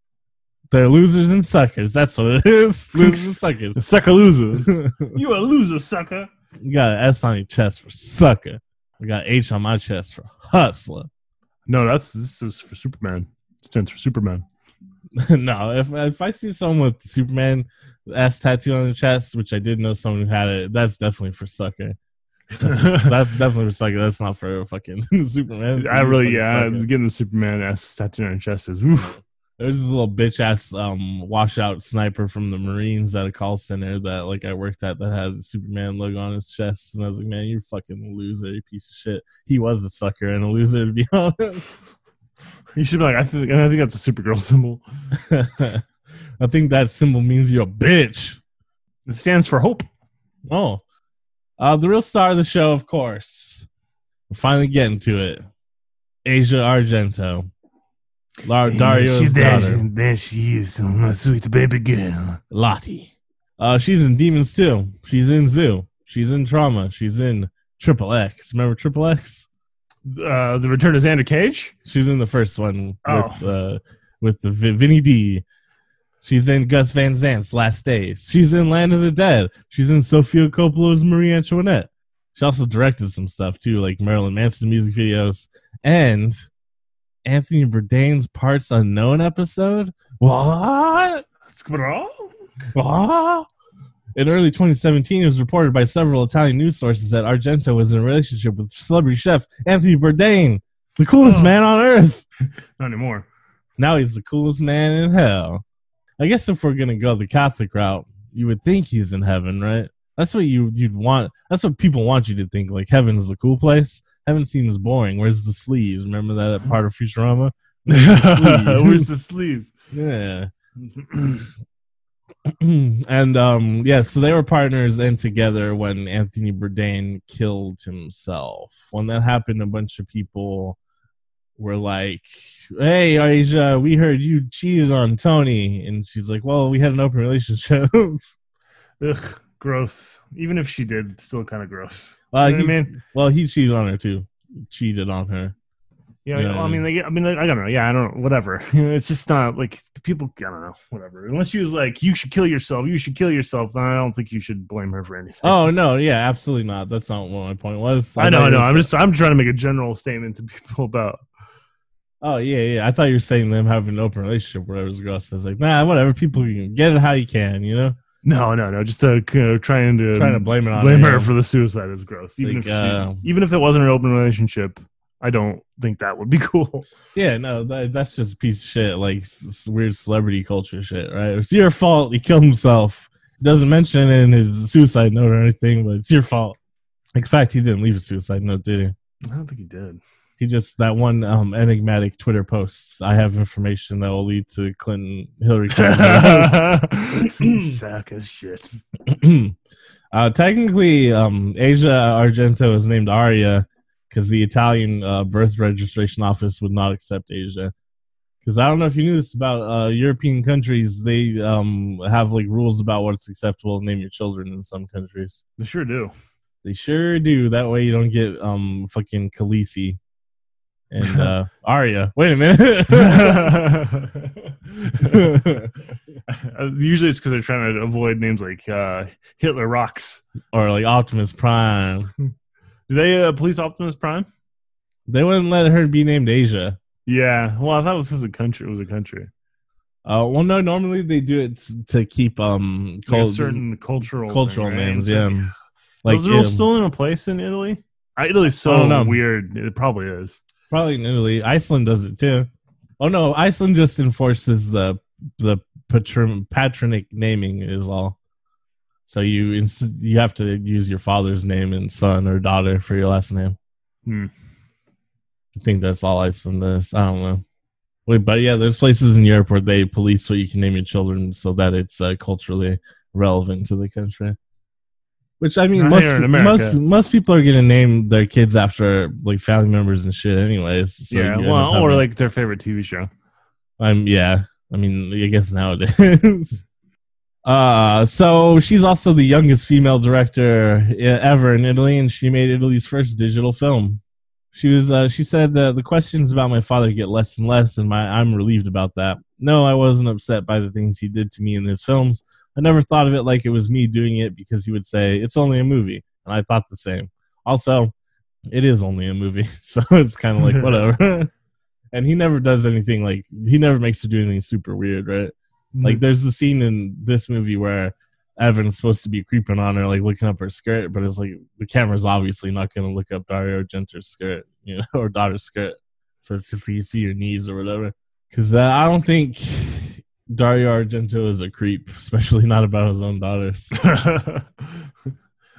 S3: They're losers and suckers. That's what it is. Losers and suckers.
S2: Sucker losers. you a loser, sucker.
S3: You got an S on your chest for sucker. I got H on my chest for hustler.
S2: No, that's this is for Superman. It stands for Superman.
S3: no, if if I see someone with Superman S tattoo on their chest, which I did know someone who had it, that's definitely for sucker. That's, just- that's definitely for sucker. That's not for fucking Superman.
S2: I really, yeah,
S3: sucker.
S2: getting the Superman S tattoo on your chest is oof.
S3: There's this little bitch ass um washout sniper from the Marines at a call center that like I worked at that had Superman logo on his chest, and I was like, man, you're fucking loser, you piece of shit. He was a sucker and a loser to be honest.
S2: You should be like, I think, I think that's a Supergirl symbol.
S3: I think that symbol means you're a bitch.
S2: It stands for hope.
S3: Oh, uh, the real star of the show, of course. We're finally getting to it. Asia Argento, Lar- Dario's daughter.
S2: There she is, my sweet baby girl.
S3: Lottie. Uh, she's in Demons too. She's in Zoo. She's in Trauma. She's in Triple X. Remember Triple X?
S2: Uh, the Return of Xander Cage.
S3: She's in the first one
S2: Oh.
S3: with uh, with the Vi- Vinny D. She's in Gus Van Sant's Last Days. She's in Land of the Dead. She's in Sofia Coppola's Marie Antoinette. She also directed some stuff too, like Marilyn Manson music videos and Anthony Bourdain's Parts Unknown episode. What? Ah. In early 2017, it was reported by several Italian news sources that Argento was in a relationship with celebrity chef Anthony Bourdain, the coolest
S2: Oh.
S3: man on earth.
S2: Not anymore.
S3: Now he's the coolest man in hell. I guess if we're gonna go the Catholic route, you would think he's in heaven, right? That's what you you'd want. That's what people want you to think. Like heaven's the cool place. Heaven seems boring. Where's the sleeves? Remember that part of Futurama?
S2: Where's the sleeves?
S3: Yeah. and um yeah so they were partners and together when anthony bourdain killed himself when that happened a bunch of people were like hey asia we heard you cheated on tony and she's like well we had an open relationship
S2: Ugh, gross. Even if she did, still kind of gross.
S3: uh,
S2: you know
S3: he,
S2: I mean?
S3: well he cheated on her too cheated on her
S2: Yeah,
S3: Yeah.
S2: I mean, like, I mean, like, I don't know. Yeah, I don't know. Whatever. it's just not like people. I don't know. Whatever. Unless she was like, "You should kill yourself. You should kill yourself." Then I don't think you should blame her for anything.
S3: oh no yeah absolutely not that's not what my point was
S2: I know. I know. I'm just. I'm trying to make a general statement to people about.
S3: Oh yeah, yeah. I thought you were saying them having an open relationship where it was gross. I was like, nah, whatever. People can get it how you can, you know.
S2: No, no, no. Just uh, trying to
S3: Trying to blame it on
S2: blame
S3: her,
S2: her for the suicide is gross. Even if she,
S3: uh,
S2: even if it wasn't an open relationship, I don't think that would be cool.
S3: Yeah, no, that, that's just a piece of shit, like weird celebrity culture shit, right? It's your fault. He killed himself. He doesn't mention it in his suicide note or anything, but it's your fault. In fact, he didn't leave a suicide note, did he?
S2: I don't think he did.
S3: He just that one um, enigmatic Twitter post. I have information that will lead to Clinton, Hillary Clinton.
S2: Sack as shit.
S3: uh, technically, um, Asia Argento is named Aria because the Italian uh, birth registration office would not accept Asia. Because I don't know if you knew this about uh, European countries, they um, have like rules about what's acceptable to name your children in some countries.
S2: They sure do.
S3: They sure do. That way you don't get um, fucking Khaleesi and uh, Aria. Wait a minute.
S2: Usually it's because they're trying to avoid names like uh, Hitler Rocks.
S3: or like Optimus Prime.
S2: Do they uh, police Optimus Prime?
S3: They wouldn't let her be named Asia.
S2: Yeah. Well, I thought it was because a country. It was a country.
S3: Uh, well, no. Normally they do it to keep um
S2: Like certain cultural
S3: cultural
S2: thing, right?
S3: names.
S2: So-
S3: Yeah, like
S2: Those rules
S3: um,
S2: still in a place in Italy? Uh, Italy's so weird. It probably is.
S3: Probably in Italy. Iceland does it too. Oh no, Iceland just enforces the the patron, patronic naming is all. So you ins- you have to use your father's name and son or daughter for your last name.
S2: Hmm.
S3: I think that's all Iceland does. I don't know. Wait, but yeah, there's places in Europe where they police what you can name your children so that it's uh, culturally relevant to the country. Which I mean,
S2: Not
S3: most
S2: here in America.
S3: most most people are gonna name their kids after like family members and shit, anyways. So
S2: yeah. Well, or like their favorite TV show.
S3: I'm yeah. I mean, I guess nowadays. uh, so she's also the youngest female director ever in Italy, and she made Italy's first digital film. She was. Uh, she said uh, the questions about my father get less and less, and my I'm relieved about that. No, I wasn't upset by the things he did to me in his films. I never thought of it like it was me doing it because he would say it's only a movie, and I thought the same. Also, it is only a movie, so it's kind of like whatever. and he never does anything like he never makes her do anything super weird, right? Like there's the scene in this movie where Evan's supposed to be creeping on her, like looking up her skirt, but it's like the camera's obviously not going to look up Dario Argento's skirt, you know, or daughter's skirt. So it's just like you see your knees or whatever. Because uh, I don't think Dario Argento is a creep, especially not about his own daughters.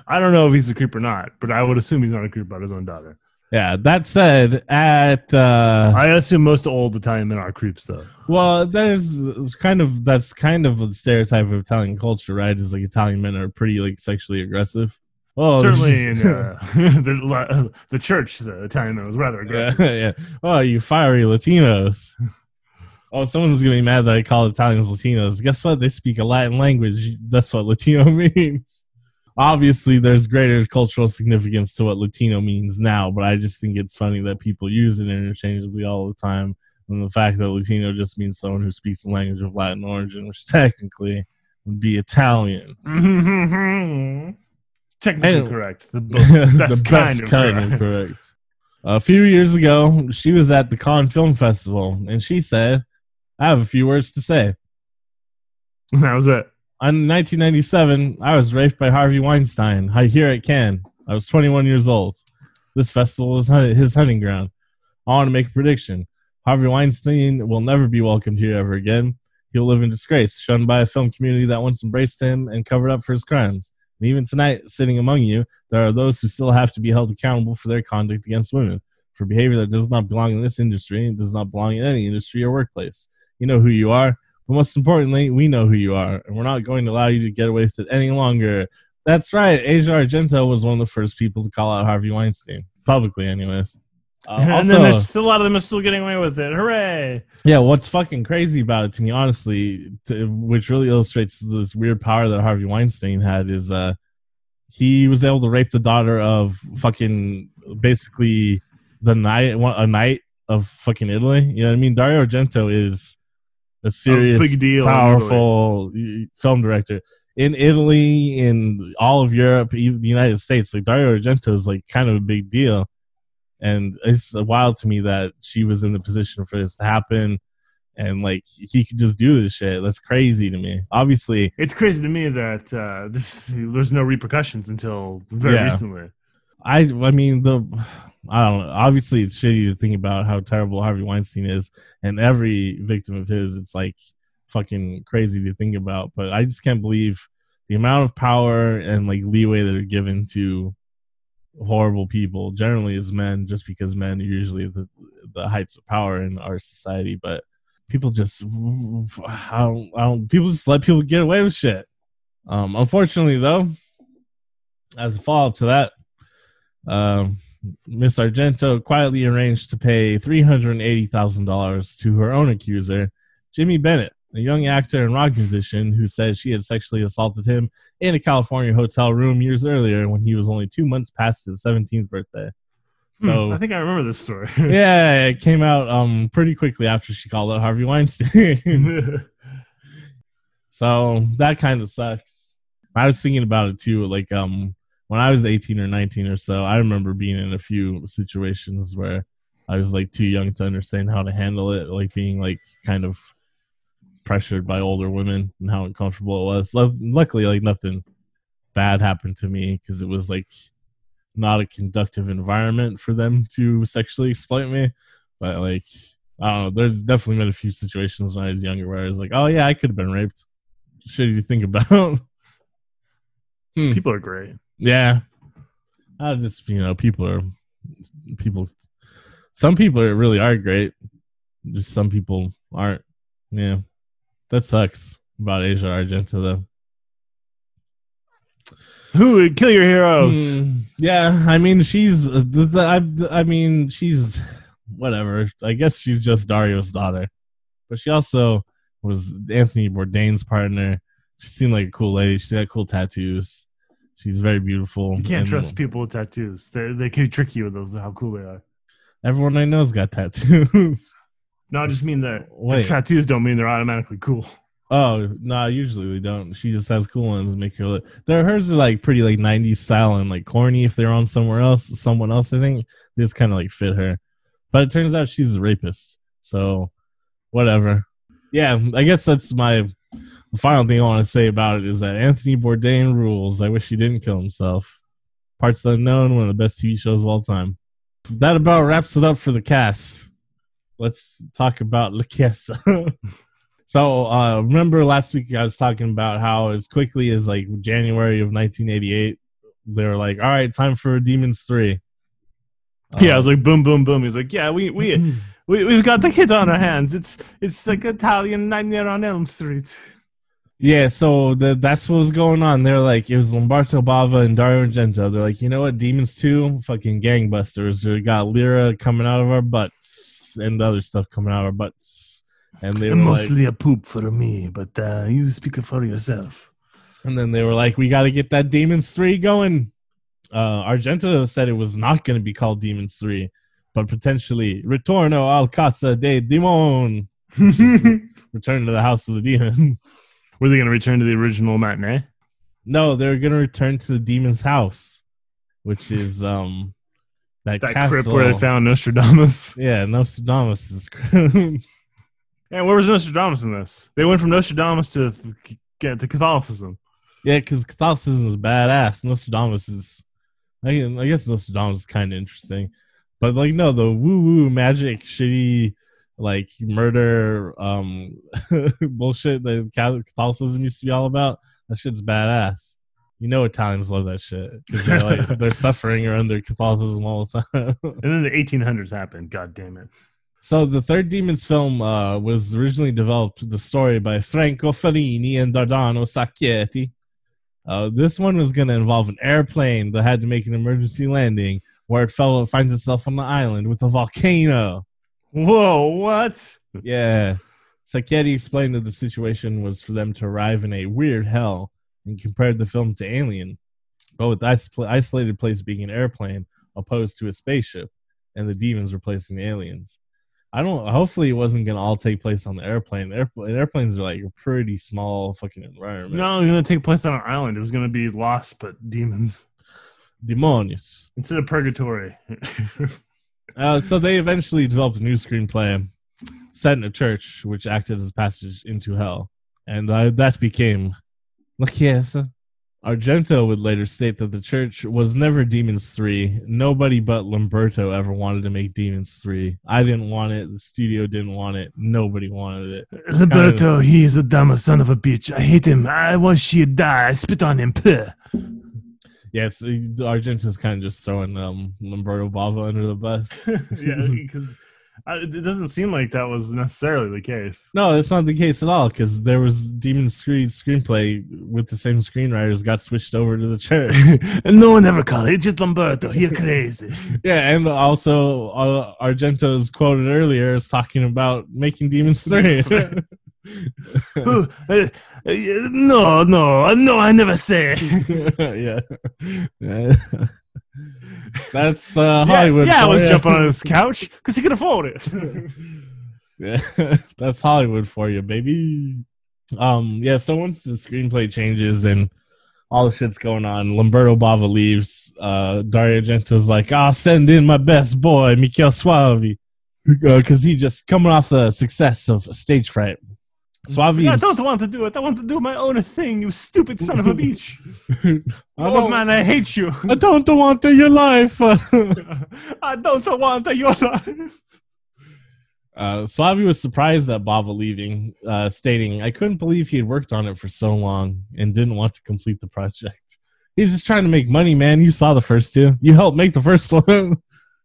S2: I don't know if he's a creep or not, but I would assume he's not a creep about his own daughter.
S3: Yeah. That said, at uh,
S2: I assume most old Italian men are creeps, though.
S3: Well, there's kind of that's kind of a stereotype of Italian culture, right? Is like Italian men are pretty like sexually aggressive. Oh,
S2: Certainly in uh, the the church, the Italian man was rather
S3: yeah,
S2: aggressive.
S3: yeah. Oh, you fiery Latinos. Oh, someone's gonna be mad that I call Italians Latinos. Guess what? They speak a Latin language. That's what Latino means. Obviously, there's greater cultural significance to what Latino means now, but I just think it's funny that people use it interchangeably all the time. And the fact that Latino just means someone who speaks the language of Latin origin, which technically would be Italians.
S2: Technically
S3: And-
S2: correct. The best, best
S3: the
S2: kind
S3: best
S2: of
S3: kind
S2: correct.
S3: of correct. A few years ago, she was at the Cannes Film Festival, and she said, "I have a few words to say."
S2: That was it.
S3: In 1997, I was raped by Harvey Weinstein. I here at Cannes. I was 21 years old. This festival hun- his hunting ground. I want to make a prediction. Harvey Weinstein will never be welcomed here ever again. He'll live in disgrace, shunned by a film community that once embraced him and covered up for his crimes. And even tonight, sitting among you, there are those who still have to be held accountable for their conduct against women, for behavior that does not belong in this industry and does not belong in any industry or workplace. You know who you are, but most importantly, we know who you are, and we're not going to allow you to get away with it any longer. That's right. Asia Argento was one of the first people to call out Harvey Weinstein publicly, anyways. Uh,
S2: and
S3: also,
S2: then there's still a lot of them are still getting away with it. Hooray!
S3: yeah, what's fucking crazy about it to me, honestly, to, which really illustrates this weird power that Harvey Weinstein had, is uh, he was able to rape the daughter of fucking basically the night a night of fucking Italy. You know what I mean? Dario Argento is a serious,
S2: big deal
S3: powerful film director in Italy, in all of Europe, even the United States. Like Dario Argento is like kind of a big deal, and it's wild to me that she was in the position for this to happen, and like he could just do this shit. That's crazy to me. Obviously,
S2: It's crazy to me that uh, there's, there's no repercussions until very
S3: Yeah.
S2: recently.
S3: I I mean the I don't know. Obviously, it's shitty to think about how terrible Harvey Weinstein is, and every victim of his, it's like fucking crazy to think about. But I just can't believe the amount of power and like leeway that are given to horrible people, generally as men, just because men are usually the the heights of power in our society. But people just I don't, I don't people just let people get away with shit. Um, unfortunately, though, as a follow up to that, um, Miss Argento quietly arranged to pay $380,000 to her own accuser, Jimmy Bennett, a young actor and rock musician who said she had sexually assaulted him in a California hotel room years earlier when he was only two months past his 17th birthday. So,
S2: Hmm, I think I remember this story.
S3: yeah, it came out um, pretty quickly after she called out Harvey Weinstein. so that kind of sucks. I was thinking about it too. Like, um, when I was 18 or 19 or so, I remember being in a few situations where I was like too young to understand how to handle it, like being like kind of pressured by older women and how uncomfortable it was. Luckily, like nothing bad happened to me because it was like not a conductive environment for them to sexually exploit me. But like, I don't know. There's definitely been a few situations when I was younger where I was like, "Oh yeah, I could have been raped." Shit, you think about? Hmm.
S2: People are great.
S3: Yeah, I just you know, people are people. Some people are, really are great. Just some people aren't. Yeah, that sucks about Asia Argento though.
S2: Who would kill your heroes?
S3: Hmm, yeah, I mean she's uh, the, the, I, I mean she's whatever. I guess she's just Dario's daughter, but she also was Anthony Bourdain's partner. She seemed like a cool lady. She had cool tattoos. She's very beautiful.
S2: You can't trust people with tattoos. They they can trick you with those. How cool they are.
S3: Everyone I know's got tattoos.
S2: No, I just mean that the tattoos don't mean they're automatically cool.
S3: oh no, usually they don't. She just has cool ones. Make her look. Their hers are like pretty like '90s style and like corny. If they're on somewhere else, someone else, I think they just kind of like fit her. But it turns out she's a rapist. So whatever. Yeah, I guess that's my the final thing I want to say about it is that Anthony Bourdain rules. I wish he didn't kill himself. Parts Unknown, one of the best TV shows of all time. That about wraps it up for the cast. Let's talk about La Casa. so, uh, remember last week I was talking about how as quickly as like January of 1988, they were like, "All right, time for Demons 3.
S2: yeah, I was like boom, boom, boom. He's like, yeah, we we we we've got the kid on our hands. It's it's like Italian Nightmare on Elm Street.
S3: Yeah, so the, that's what was going on. They're like, it was Lamberto Bava and Dario Argento. They're like, you know what, Demons 2, fucking gangbusters. We got Lyra coming out of our butts and other stuff coming out of our butts. And they were like,
S2: a poop for me, but uh, you speak for yourself.
S3: and then they were like, we got to get that Demons 3 going. Uh, Argento said it was not going to be called Demons 3, but potentially Ritorno al Casa de Demon. Return to the House of the Demon.
S2: they going to return to the original matinee?
S3: No, they're gonna return to the demon's house, which is um that,
S2: That
S3: castle.
S2: crypt where they found Nostradamus.
S3: yeah, Nostradamus' crypt.
S2: And where was Nostradamus in this? They went from Nostradamus to get to Catholicism.
S3: yeah, because Catholicism is badass. Nostradamus is, I, I guess Nostradamus is kind of interesting, but like no, the woo woo magic shitty like murder um bullshit that Catholicism used to be all about. That shit's badass. You know Italians love that shit because they're like they're suffering or under Catholicism all the time.
S2: And then the 1800s happened. God damn it.
S3: So the third Demons film uh, was originally developed the story by Franco Ferrini and Dardano Sacchetti. Uh, this one was going to involve an airplane that had to make an emergency landing where it fell it finds itself on the island with a volcano.
S2: Whoa, what?
S3: Yeah. Sacchetti explained that the situation was for them to arrive in a weird hell and compared the film to Alien, but with the isolated place being an airplane opposed to a spaceship and the demons replacing the aliens. I don't. Hopefully, it wasn't gonna all take place on the airplane. The airpl- airplanes are like a pretty small fucking environment.
S2: No, it was going to take place on an island. It was going to be lost, but demons.
S3: demonios.
S2: Instead of purgatory.
S3: Uh, so they eventually developed a new screenplay set in a church, which acted as a passage into hell, and uh, that became La Chiesa. Argento would later state that the church was never Demons 3. Nobody but Lamberto ever wanted to make Demons 3. I didn't want it. The studio didn't want it. Nobody wanted it.
S2: Roberto, he is a dumb son of a bitch. I hate him. I she to die. I spit on him. Puh.
S3: Yes, Argento's kind of just throwing um, Lamberto Bava under the bus.
S2: yeah, because it doesn't seem like that was necessarily the case.
S3: No, it's not the case at all because there was Demons 3 screenplay with the same screenwriters got switched over to the church.
S2: and no one ever called it. It's just Lamberto. He crazy.
S3: yeah, and also uh, Argento's quoted earlier is talking about making Demons 3.
S2: Uh, no, no, no, I never say.
S3: yeah. yeah. That's uh, Hollywood.
S2: yeah, I
S3: for
S2: was
S3: ya.
S2: jumping on his couch because he could afford it.
S3: Yeah, that's Hollywood for you, baby. Um, yeah. So once the screenplay changes and all the shit's going on. Lamberto Bava leaves. Uh, Dario Argento's like, I'll send in my best boy, Mikel Soavi, because he just coming off the success of Stage Fright.
S2: I don't want to do it. I want to do my own thing. You stupid son of a bitch.
S3: I
S2: man, I hate you.
S3: I don't want your life.
S2: I don't want your life.
S3: Uh, Soavi was surprised at Bava leaving, uh, stating, I couldn't believe he had worked on it for so long and didn't want to complete the project. He's just trying to make money, man. You saw the first two. You helped make the first one.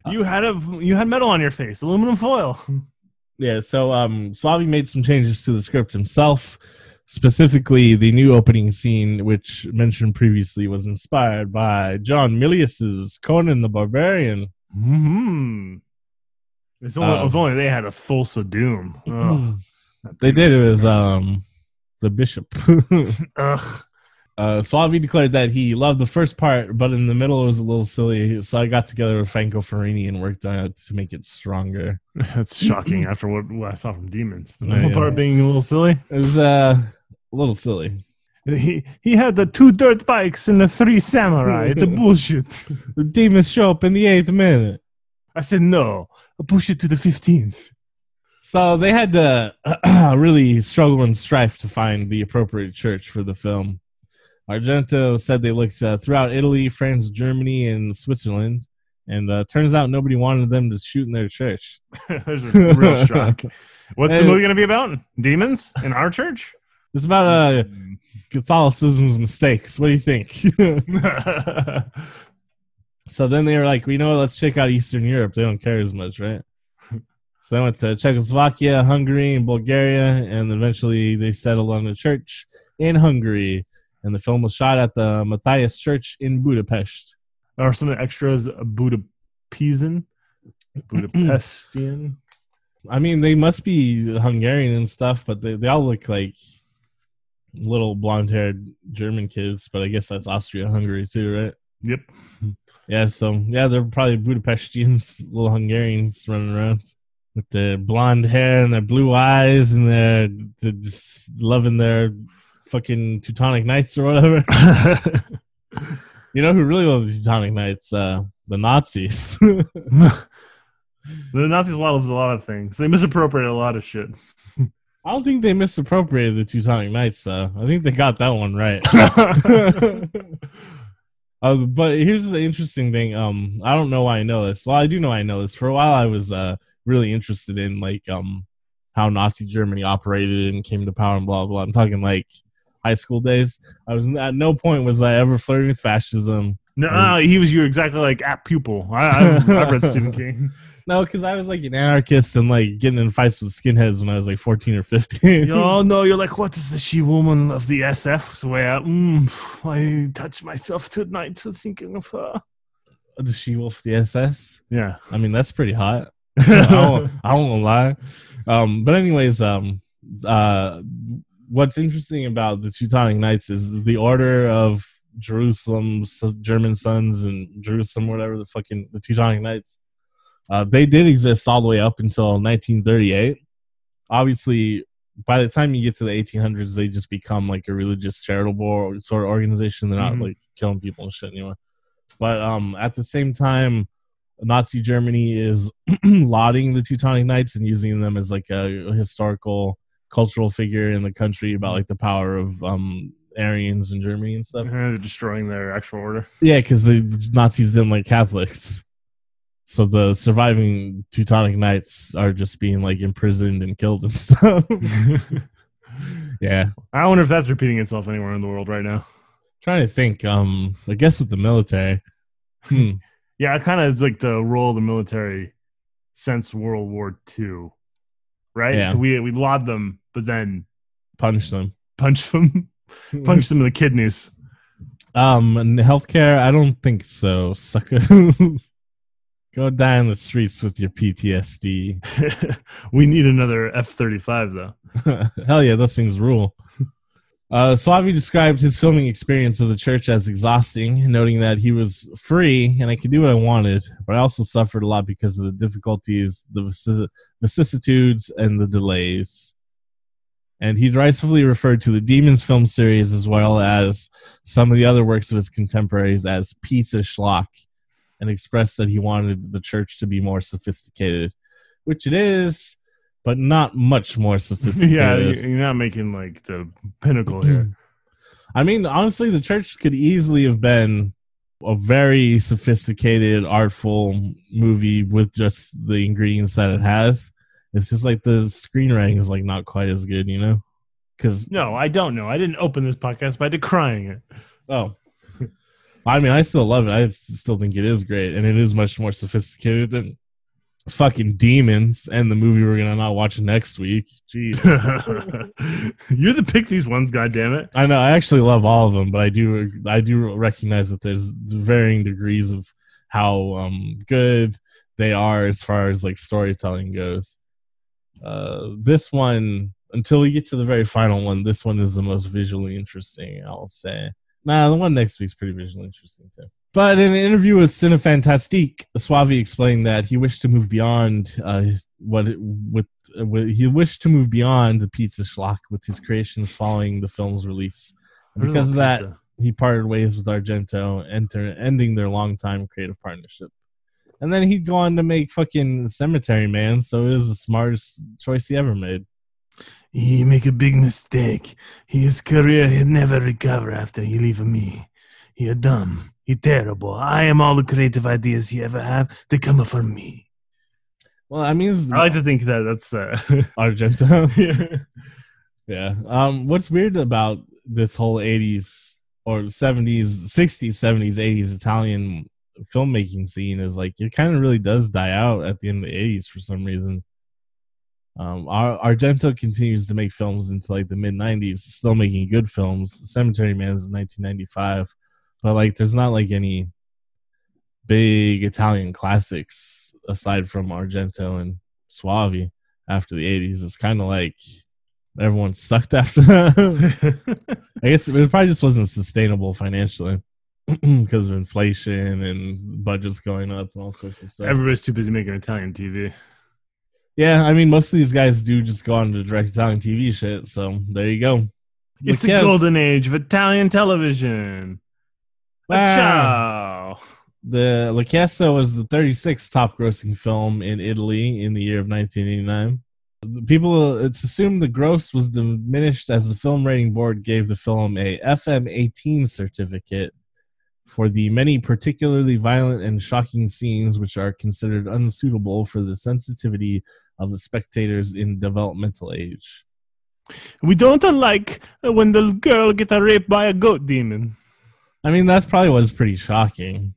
S2: You had a you had metal on your face, aluminum foil.
S3: Yeah, so um, Soavi made some changes to the script himself. Specifically, the new opening scene, which mentioned previously, was inspired by John Milius's Conan the Barbarian.
S2: hmm It's only,
S3: Um,
S2: if only they had a Thulsa Doom. Ugh.
S3: they did it as um, the bishop.
S2: Ugh.
S3: Uh, Soavi declared that he loved the first part, but in the middle it was a little silly. So I got together with Franco Ferrini and worked on it to make it stronger.
S2: That's shocking after what, what I saw from Demons. The middle
S3: yeah.
S2: part being a little silly.
S3: It was uh, a little silly.
S2: He he had the two dirt bikes and the three samurai. the bullshit.
S3: The demons show up in the eighth minute.
S2: I said no. Push it to the fifteenth.
S3: So they had to really struggle and strive to find the appropriate church for the film. Argento said they looked uh, throughout Italy, France, Germany, and Switzerland, and uh, turns out nobody wanted them to shoot in their church.
S2: There's a real shock. What's the movie going to be about? Demons in our church?
S3: It's about uh, Catholicism's mistakes. What do you think? So then they were like, we know, let's check out Eastern Europe. They don't care as much, right? So they went to Czechoslovakia, Hungary, and Bulgaria, and eventually they settled on a church in Hungary. And the film was shot at the Matthias Church in Budapest.
S2: or some extras, Budapestian, Budapestian.
S3: I mean, they must be Hungarian and stuff, but they, they all look like little blonde haired German kids. But I guess that's Austria Hungary too, right?
S2: Yep.
S3: Yeah, so yeah, they're probably Budapestians, little Hungarians running around with their blonde hair and their blue eyes, and they're, they're just loving their fucking Teutonic Knights or whatever. you know who really love the Teutonic Knights? Uh, the Nazis.
S2: the Nazis love a lot of things. They misappropriate a lot of shit.
S3: I don't think they misappropriated the Teutonic Knights, though. I think they got that one right. Uh, but here's the interesting thing. Um, I don't know why I know this. Well, I do know I know this. For a while, I was uh really interested in like um how Nazi Germany operated and came to power and blah blah. I'm talking like high school days. I was at no point was I ever flirting with fascism.
S2: no, no, he was you exactly like at pupil. I, I, I've read Stephen King.
S3: No, because I was like an anarchist and like getting in fights with skinheads when I was like 14 or 15.
S2: Oh no, you're like, what is the she woman of the SF? So I, mm, I touch myself tonight thinking of her.
S3: the she wolf, the SS.
S2: Yeah.
S3: I mean, that's pretty hot. I won't, I won't lie. Um, but anyways, um, uh, what's interesting about the Teutonic Knights is the order of Jerusalem's German sons and Jerusalem, whatever the fucking the Teutonic Knights. Uh, they did exist all the way up until 1938. Obviously, by the time you get to the 1800s, they just become like a religious charitable sort of organization. They're not
S2: Mhm.
S3: like killing people and shit anymore. But um, at the same time, Nazi Germany is lauding the Teutonic Knights and using them as like a historical, cultural figure in the country about like the power of um, Aryans in Germany and stuff.
S2: They're destroying their actual order.
S3: Yeah, because the Nazis didn't like Catholics. So the surviving Teutonic Knights are just being like imprisoned and killed and stuff. yeah.
S2: I wonder if that's repeating itself anywhere in the world right now.
S3: Trying to think, um, I guess with the military. Hmm.
S2: Yeah, it kind of is like the role of the military since World War II, right?
S3: Yeah.
S2: So we we laud them, but then
S3: punch them.
S2: punch them, punch them in the kidneys.
S3: Um, and healthcare, I don't think so. Sucker. Go die in the streets with your PTSD.
S2: we need another F thirty five though.
S3: Hell yeah, those things rule. Uh, Soavi described his filming experience of the church as exhausting, noting that he was free and I could do what I wanted, but I also suffered a lot because of the difficulties, the vicissitudes, and the delays. And he derisively referred to the Demons film series as well as some of the other works of his contemporaries as piece of schlock and expressed that he wanted the church to be more sophisticated, which it is, but not much more sophisticated.
S2: you- you're not making like the pinnacle here.
S3: I mean, honestly, the church could easily have been a very sophisticated, artful movie with just the ingredients that it has. It's just like the screenwriting is like not quite as good, you know? Because
S2: No, I don't know. I didn't open this podcast by decrying it.
S3: oh, I mean, I still love it. I still think it is great, and it is much more sophisticated than fucking demons and the movie we're gonna not watch next week. Jeez.
S2: You're the pick these ones, goddammit.
S3: I know I actually love all of them, but I do I do recognize that there's varying degrees of how um, good they are as far as like storytelling goes. Uh, this one, until we get to the very final one, this one is the most visually interesting. I'll say. Nah, the one next week's pretty visually interesting too. But in an interview with Cinefantastique, Soavi explained that he wished to move beyond uh, his, what it, with, uh, with he wished to move beyond the pizza schlock with his creations following the film's release. And because of that,
S2: Pizza.
S3: he parted ways with Argento, enter, ending their longtime creative partnership. And then he'd go on to make fucking Cemetery Man, so it was the smartest choice he ever made.
S2: He make a big mistake. His career he'd never recover after he leave me. He a dumb. He terrible. I am all the creative ideas he ever have. They come from me.
S3: Well, I mean,
S2: I like to think that that's uh,
S3: Argento.
S2: yeah.
S3: Yeah. Um, what's weird about this whole 80s or 70s, 60s, 70s, 80s Italian filmmaking scene is like it kind of really does die out at the end of the 80s for some reason. Um, Ar- Argento continues to make films into like the mid 90s, still making good films. Cemetery Man is 1995, but like there's not like any big Italian classics aside from Argento and Soavi after the 80s. It's kind of like everyone sucked after that. I guess it probably just wasn't sustainable financially because of inflation and budgets going up and all sorts of stuff.
S2: Everybody's too busy making Italian TV.
S3: yeah, I mean, most of these guys do just go on to direct Italian TV shit. So there you go.
S2: It's the golden age of Italian television.
S3: Wow.
S2: Ciao.
S3: The La Chiesa was the 36th top grossing film in Italy in the year of 1989. The People, it's assumed the gross was diminished as the film rating board gave the film a VM 18 certificate for the many particularly violent and shocking scenes which are considered unsuitable for the sensitivity of the spectators in developmental age.
S2: We don't like uh, when the girl get a raped by a goat demon.
S3: I mean, that's probably was pretty shocking.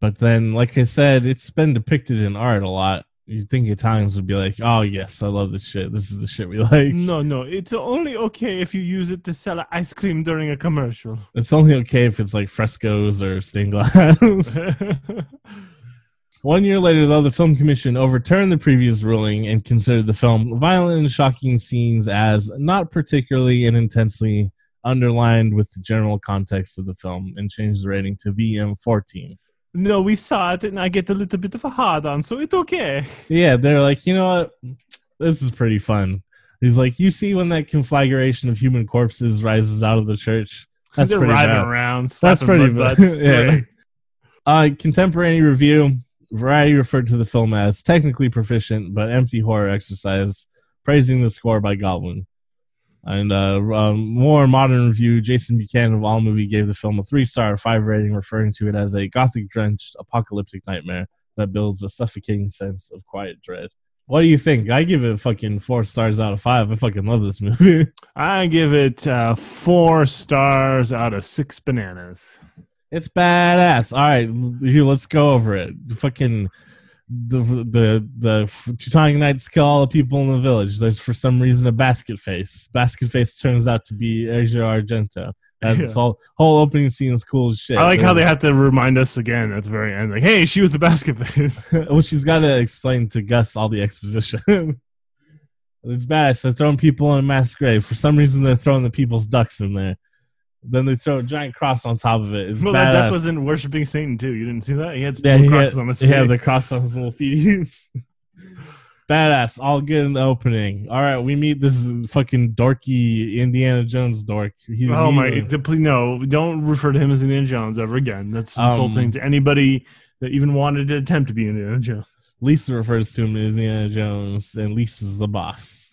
S3: But then, like I said, it's been depicted in art a lot. You'd think Italians would be like, oh, yes, I love this shit. This is the shit we like.
S2: No, no, it's only okay if you use it to sell ice cream during a commercial.
S3: It's only okay if it's like frescoes or stained glass. One year later, though, the Film Commission overturned the previous ruling and considered the film violent and shocking scenes as not particularly and intensely underlined with the general context of the film and changed the rating to VM14.
S2: No, we saw it and I get a little bit of a hard on, so it's okay.
S3: Yeah, they're like, you know what? This is pretty fun. He's like, you see when that conflagration of human corpses rises out of the church? That's
S2: They're
S3: pretty
S2: riding
S3: bad.
S2: around.
S3: That's pretty bad. Yeah. Uh, contemporary review. Variety referred to the film as technically proficient but empty horror exercise, praising the score by Goblin. And uh, um, more modern review, Jason Buchanan of AllMovie gave the film a three star five rating, referring to it as a gothic drenched apocalyptic nightmare that builds a suffocating sense of quiet dread. What do you think? I give it fucking four stars out of five. I fucking love this movie.
S2: I give it uh, four stars out of six bananas.
S3: It's badass. All right, here, let's go over it. Fucking the the the Teutonic Knights kill all the people in the village. There's for some reason a basket face. Basket face turns out to be Asia Argento. That's
S2: Yeah.
S3: whole whole opening scene is cool as shit.
S2: I like how they have to remind us again at the very end, like, "Hey, she was the basket face."
S3: well, she's got to explain to Gus all the exposition. it's badass. They're throwing people in a mass grave. For some reason, they're throwing the people's ducks in there. Then they throw a giant cross on top of it. It's
S2: well,
S3: badass.
S2: that duck wasn't worshiping Satan too. You didn't see that? He had
S3: Yeah, he
S2: crosses
S3: had,
S2: on his
S3: he had the cross on his little feet. Badass, all good in the opening. All right, we meet this fucking dorky Indiana Jones dork. He's
S2: Oh my! please, no, don't refer to him as Indiana Jones ever again. That's
S3: Um,
S2: insulting to anybody that even wanted to attempt to be Indiana Jones.
S3: Lisa refers to him as Indiana Jones, and Lisa's the boss.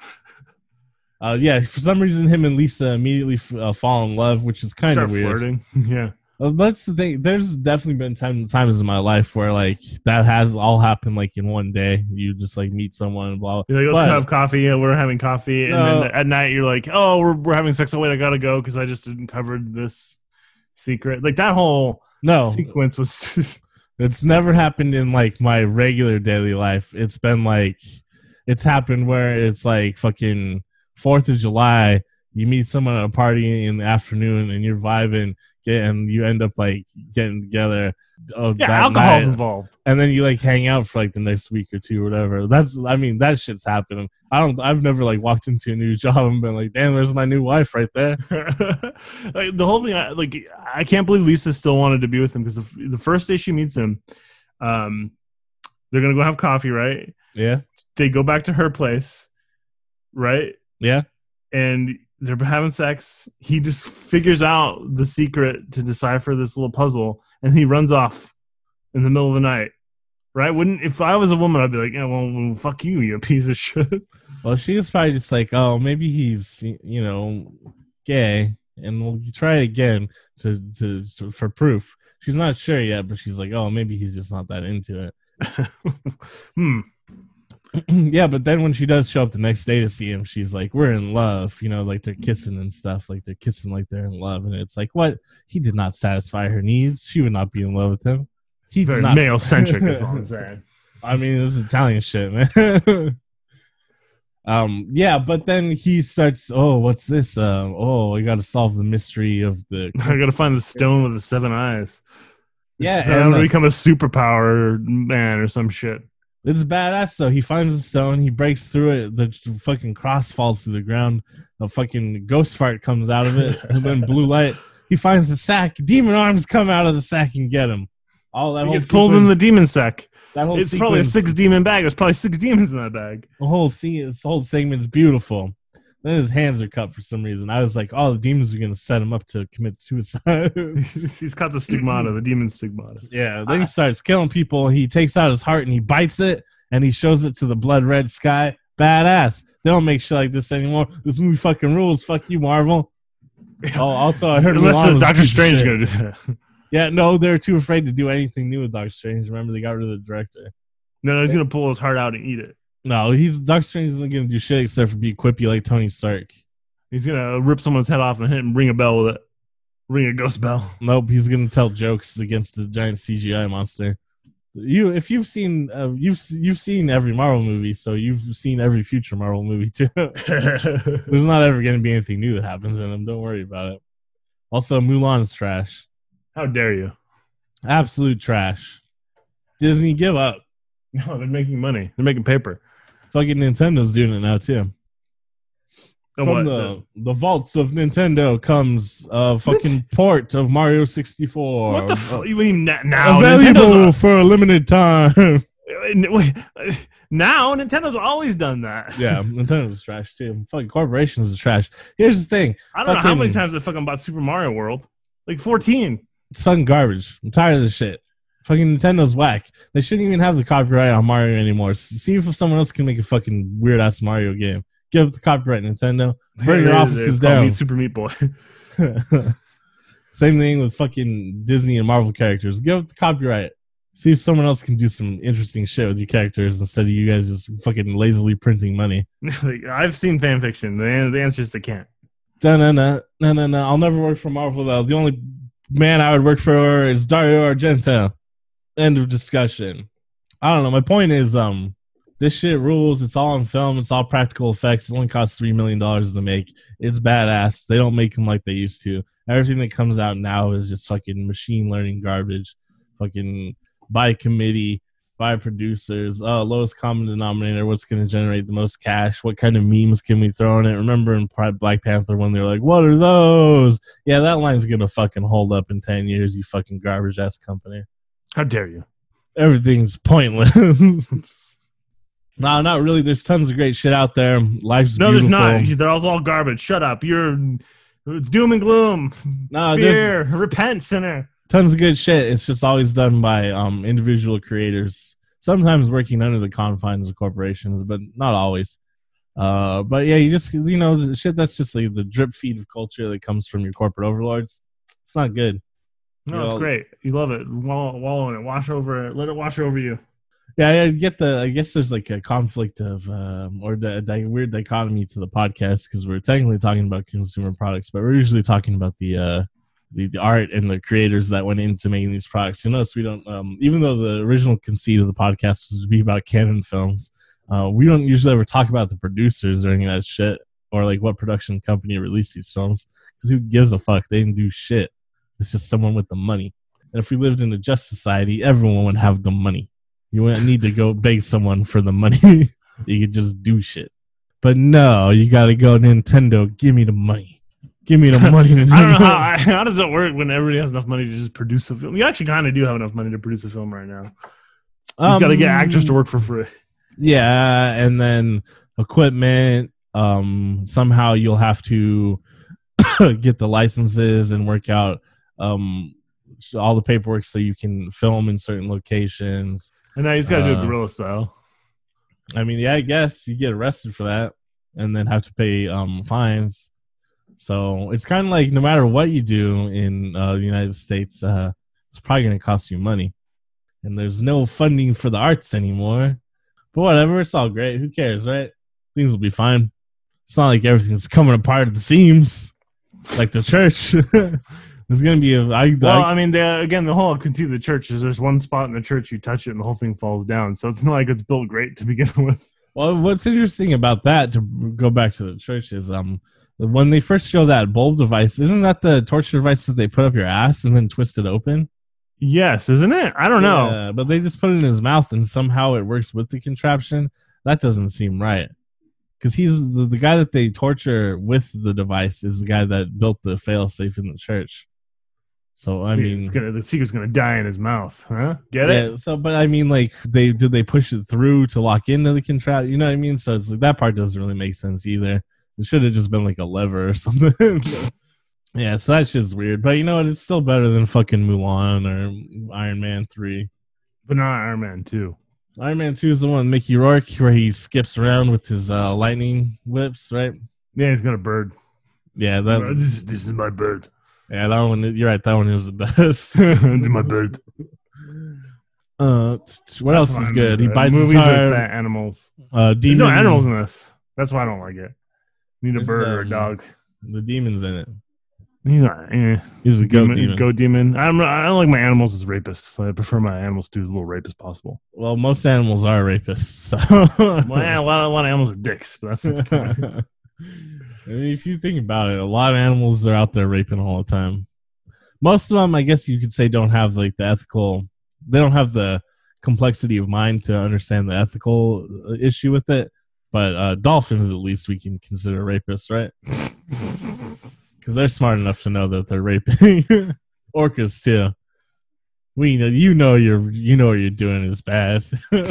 S3: Uh, yeah, for some reason, him and Lisa immediately f- uh, fall in love, which is kind of weird.
S2: flirting. Yeah.
S3: Uh, that's the thing. There's definitely been time, times in my life where like that has all happened like in one day. You just like meet someone, and blah.
S2: You're like, let's
S3: But-
S2: have coffee. Yeah, we're having coffee, and
S3: No.
S2: then at night you're like, oh, we're, we're having sex. Oh wait, I gotta go because I just didn't cover this secret. Like that whole
S3: No,
S2: sequence was just
S3: It's never happened in like my regular daily life. It's been like it's happened where it's like fucking Fourth of July. You meet someone at a party in the afternoon and you're vibing, and you end up like getting together.
S2: Yeah, alcohol's
S3: night,
S2: involved.
S3: and then you like hang out for like the next week or two or whatever. That's I mean that shit's happening. I don't. I've never like walked into a new job and been like, damn, there's my new wife right there.
S2: like, the whole thing, I, like I can't believe Lisa still wanted to be with him because the, the first day she meets him, um, they're gonna go have coffee, right?
S3: Yeah,
S2: They go back to her place, right?
S3: Yeah.
S2: and they're having sex. He just figures out the secret to decipher this little puzzle, and he runs off in the middle of the night. Right? Wouldn't if I was a woman, I'd be like, "Yeah, well, fuck you, you piece of shit."
S3: Well, she was probably just like, oh, maybe he's, you know, gay, and we'll try it again to, to, to for proof. She's not sure yet, but she's like, oh, maybe he's just not that into it.
S2: hmm.
S3: yeah, but then when she does show up the next day to see him, she's like, we're in love, you know, like they're kissing and stuff, like they're kissing like they're in love, and it's like, what? He did not satisfy her needs. She would not be in love with him. He
S2: Very
S3: not.
S2: male centric, is all I'm saying.
S3: I mean, this is Italian shit, man. um, yeah, but then he starts. Oh, what's this? Uh, oh, we got to solve the mystery of the.
S2: I gotta find the stone with the seven eyes.
S3: Yeah,
S2: I'm
S3: and,
S2: gonna
S3: uh,
S2: become a superpower man or some shit.
S3: It's badass though. He finds the stone. He breaks through it. The fucking cross falls to the ground. A fucking ghost fart comes out of it, and then blue light. He finds the sack. Demon arms come out of the sack and get him. All that
S2: He
S3: whole
S2: gets pulled in the demon sack.
S3: that whole
S2: It's probably a six demon bag. There's probably six demons in that bag.
S3: the whole scene, this whole segment's beautiful. Then his hands are cut for some reason. I was like, oh, the demons are gonna set him up to commit suicide.
S2: He's got the stigmata, the demon stigmata.
S3: yeah. Then he starts killing people. He takes out his heart and he bites it and he shows it to the blood red sky. Badass. They don't make shit like this anymore. This movie fucking rules. Fuck you, Marvel. Oh, also, I heard
S2: Unless uh, Doctor Strange is gonna do that.
S3: Yeah, no, they're too afraid to do anything new with Doctor Strange. Remember, they got rid of the director.
S2: No, no, he's gonna pull his heart out and eat it.
S3: No, he's Doctor Strange isn't gonna do shit except for be quippy like Tony Stark.
S2: He's gonna rip someone's head off and hit and ring a bell with it. Ring a ghost bell.
S3: Nope, he's gonna tell jokes against the giant CGI monster. You, if you've seen, uh, you've you've seen every Marvel movie, so you've seen every future Marvel movie too. There's not ever gonna be anything new that happens in them. Don't worry about it. Also, Mulan's trash,
S2: How dare you?
S3: absolute trash. Disney, give up.
S2: No, they're making money. They're making paper.
S3: Fucking Nintendo's doing it now too. From
S2: what?
S3: the the vaults of Nintendo comes a fucking port of Mario 64.
S2: what the fuck? You mean na- now?
S3: Available for a limited time.
S2: now Nintendo's always done that.
S3: yeah, Nintendo's trash too. Fucking corporations are trash. Here's the thing:
S2: I don't know how many
S3: Fucking-
S2: times I fucking bought Super Mario World. Like 14.
S3: it's fucking garbage. I'm tired of this shit. Fucking Nintendo's whack. They shouldn't even have the copyright on Mario anymore. See if someone else can make a fucking weird ass Mario game. Give up the copyright, Nintendo. Burn your offices down.
S2: Meet Super Meat Boy.
S3: Same thing with fucking Disney and Marvel characters. Give up the copyright. See if someone else can do some interesting shit with your characters instead of you guys just fucking lazily printing money.
S2: I've seen fan fiction. The, the answer is they can't.
S3: No, no, no, no, no, no. I'll never work for Marvel though. The only man I would work for is Dario Argento. End of discussion. I don't know. My point is, um, this shit rules. It's all on film. It's all practical effects. It only costs three million dollars to make. It's badass. They don't make them like they used to. Everything that comes out now is just fucking machine learning garbage. Fucking by committee, by producers. Oh, lowest common denominator. What's going to generate the most cash? What kind of memes can we throw in it? Remember in Black Panther when they're like, "What are those?" Yeah, that line's gonna fucking hold up in ten years. You fucking garbage ass company.
S2: How dare you?
S3: Everything's pointless. No, not really. There's tons of great shit out there. Life's
S2: No,
S3: beautiful.
S2: there's not. They're all, all garbage. Shut up. You're doom and gloom.
S3: No, there's
S2: Fear. Repent, sinner.
S3: tons of good shit. It's just always done by um, individual creators. Sometimes working under the confines of corporations, but not always. Uh, but yeah, you just you know shit that's just like the drip feed of culture that comes from your corporate overlords. It's not good.
S2: No, it's
S3: Well-
S2: great. You love it. Wallow, wallow in it. Wash over it. Let it wash over you.
S3: Yeah, I get the. I guess there's like a conflict of, um, or the, the weird dichotomy to the podcast because we're technically talking about consumer products, but we're usually talking about the, uh, the the art and the creators that went into making these products. You notice we don't, um, even though the original conceit of the podcast was to be about canon films, uh, we don't usually ever talk about the producers or any of that shit or like what production company released these films because who gives a fuck? They didn't do shit. It's just someone with the money. And if we lived in a just society, everyone would have the money. You wouldn't need to go beg someone for the money. you could just do shit. But no, you got to go Nintendo. Give me the money. Give me the money.
S2: I don't know how, how does it work when everybody has enough money to just produce a film. You actually kind of do have enough money to produce a film right now. You just got to get
S3: Um,
S2: actors to work for free.
S3: Yeah, and then equipment. Um, somehow you'll have to get the licenses and work out um all the paperwork so you can film in certain locations.
S2: And now you just got to do
S3: Uh,
S2: it guerrilla style.
S3: I mean, yeah, I guess you get arrested for that and then have to pay um, fines. So it's kind of like no matter what you do in uh, the United States, uh, it's probably going to cost you money. And there's no funding for the arts anymore. But whatever, it's all great. Who cares, right? Things will be fine. It's not like everything's coming apart at the seams, like the church. going to be a. I,
S2: Well,
S3: I,
S2: I mean, the, again, the whole conceit of the church is there's one spot in the church you touch it and the whole thing falls down. So it's not like it's built great to begin with.
S3: Well, what's interesting about that to go back to the church is um when they first show that bulb device, isn't that the torture device that they put up your ass and then twist it open?
S2: Yes, isn't it? I don't know.
S3: Yeah, but they just put it in his mouth and somehow it works with the contraption. That doesn't seem right. Because he's the, the guy that they torture with the device is the guy that built the failsafe in the church. So I mean,
S2: it's gonna, the secret's gonna die in his mouth, huh? Get it?
S3: so but I mean, like they did they push it through to lock into the contract? You know what I mean? So it's like that part doesn't really make sense either. It should have just been like a lever or something. yeah, so that's just weird. But you know what? It's still better than fucking Mulan or Iron Man three.
S2: But not Iron Man two.
S3: Iron Man two is the one Mickey Rourke where he skips around with his uh, lightning whips, right?
S2: Yeah, he's got a bird.
S3: Yeah, that
S2: this is this is my bird.
S3: Yeah that one. You're right. That one is the best.
S2: is my bird.
S3: uh, what else is good? He bites
S2: movies with fat animals.
S3: Uh,
S2: There's no animals in this. That's why I don't like it. Need a bird or a
S3: um,
S2: dog.
S3: The demon's in it.
S2: He's not. Eh.
S3: He's a goat
S2: demon,
S3: demon.
S2: Goat demon. I'm, I don't like my animals as rapists. I prefer my animals to be as little rape as possible.
S3: Well, most animals are rapists. So.
S2: Well, a lot, a lot of animals are dicks, but that's
S3: I mean, if you think about it, a lot of animals are out there raping all the time. Most of them, I guess you could say, don't have like the ethical. They don't have the complexity of mind to understand the ethical uh, issue with it. But uh, dolphins, at least, we can consider rapists, right? Because they're smart enough to know that they're raping. Orcas too. We know you know you're you know what you're doing is bad.
S2: you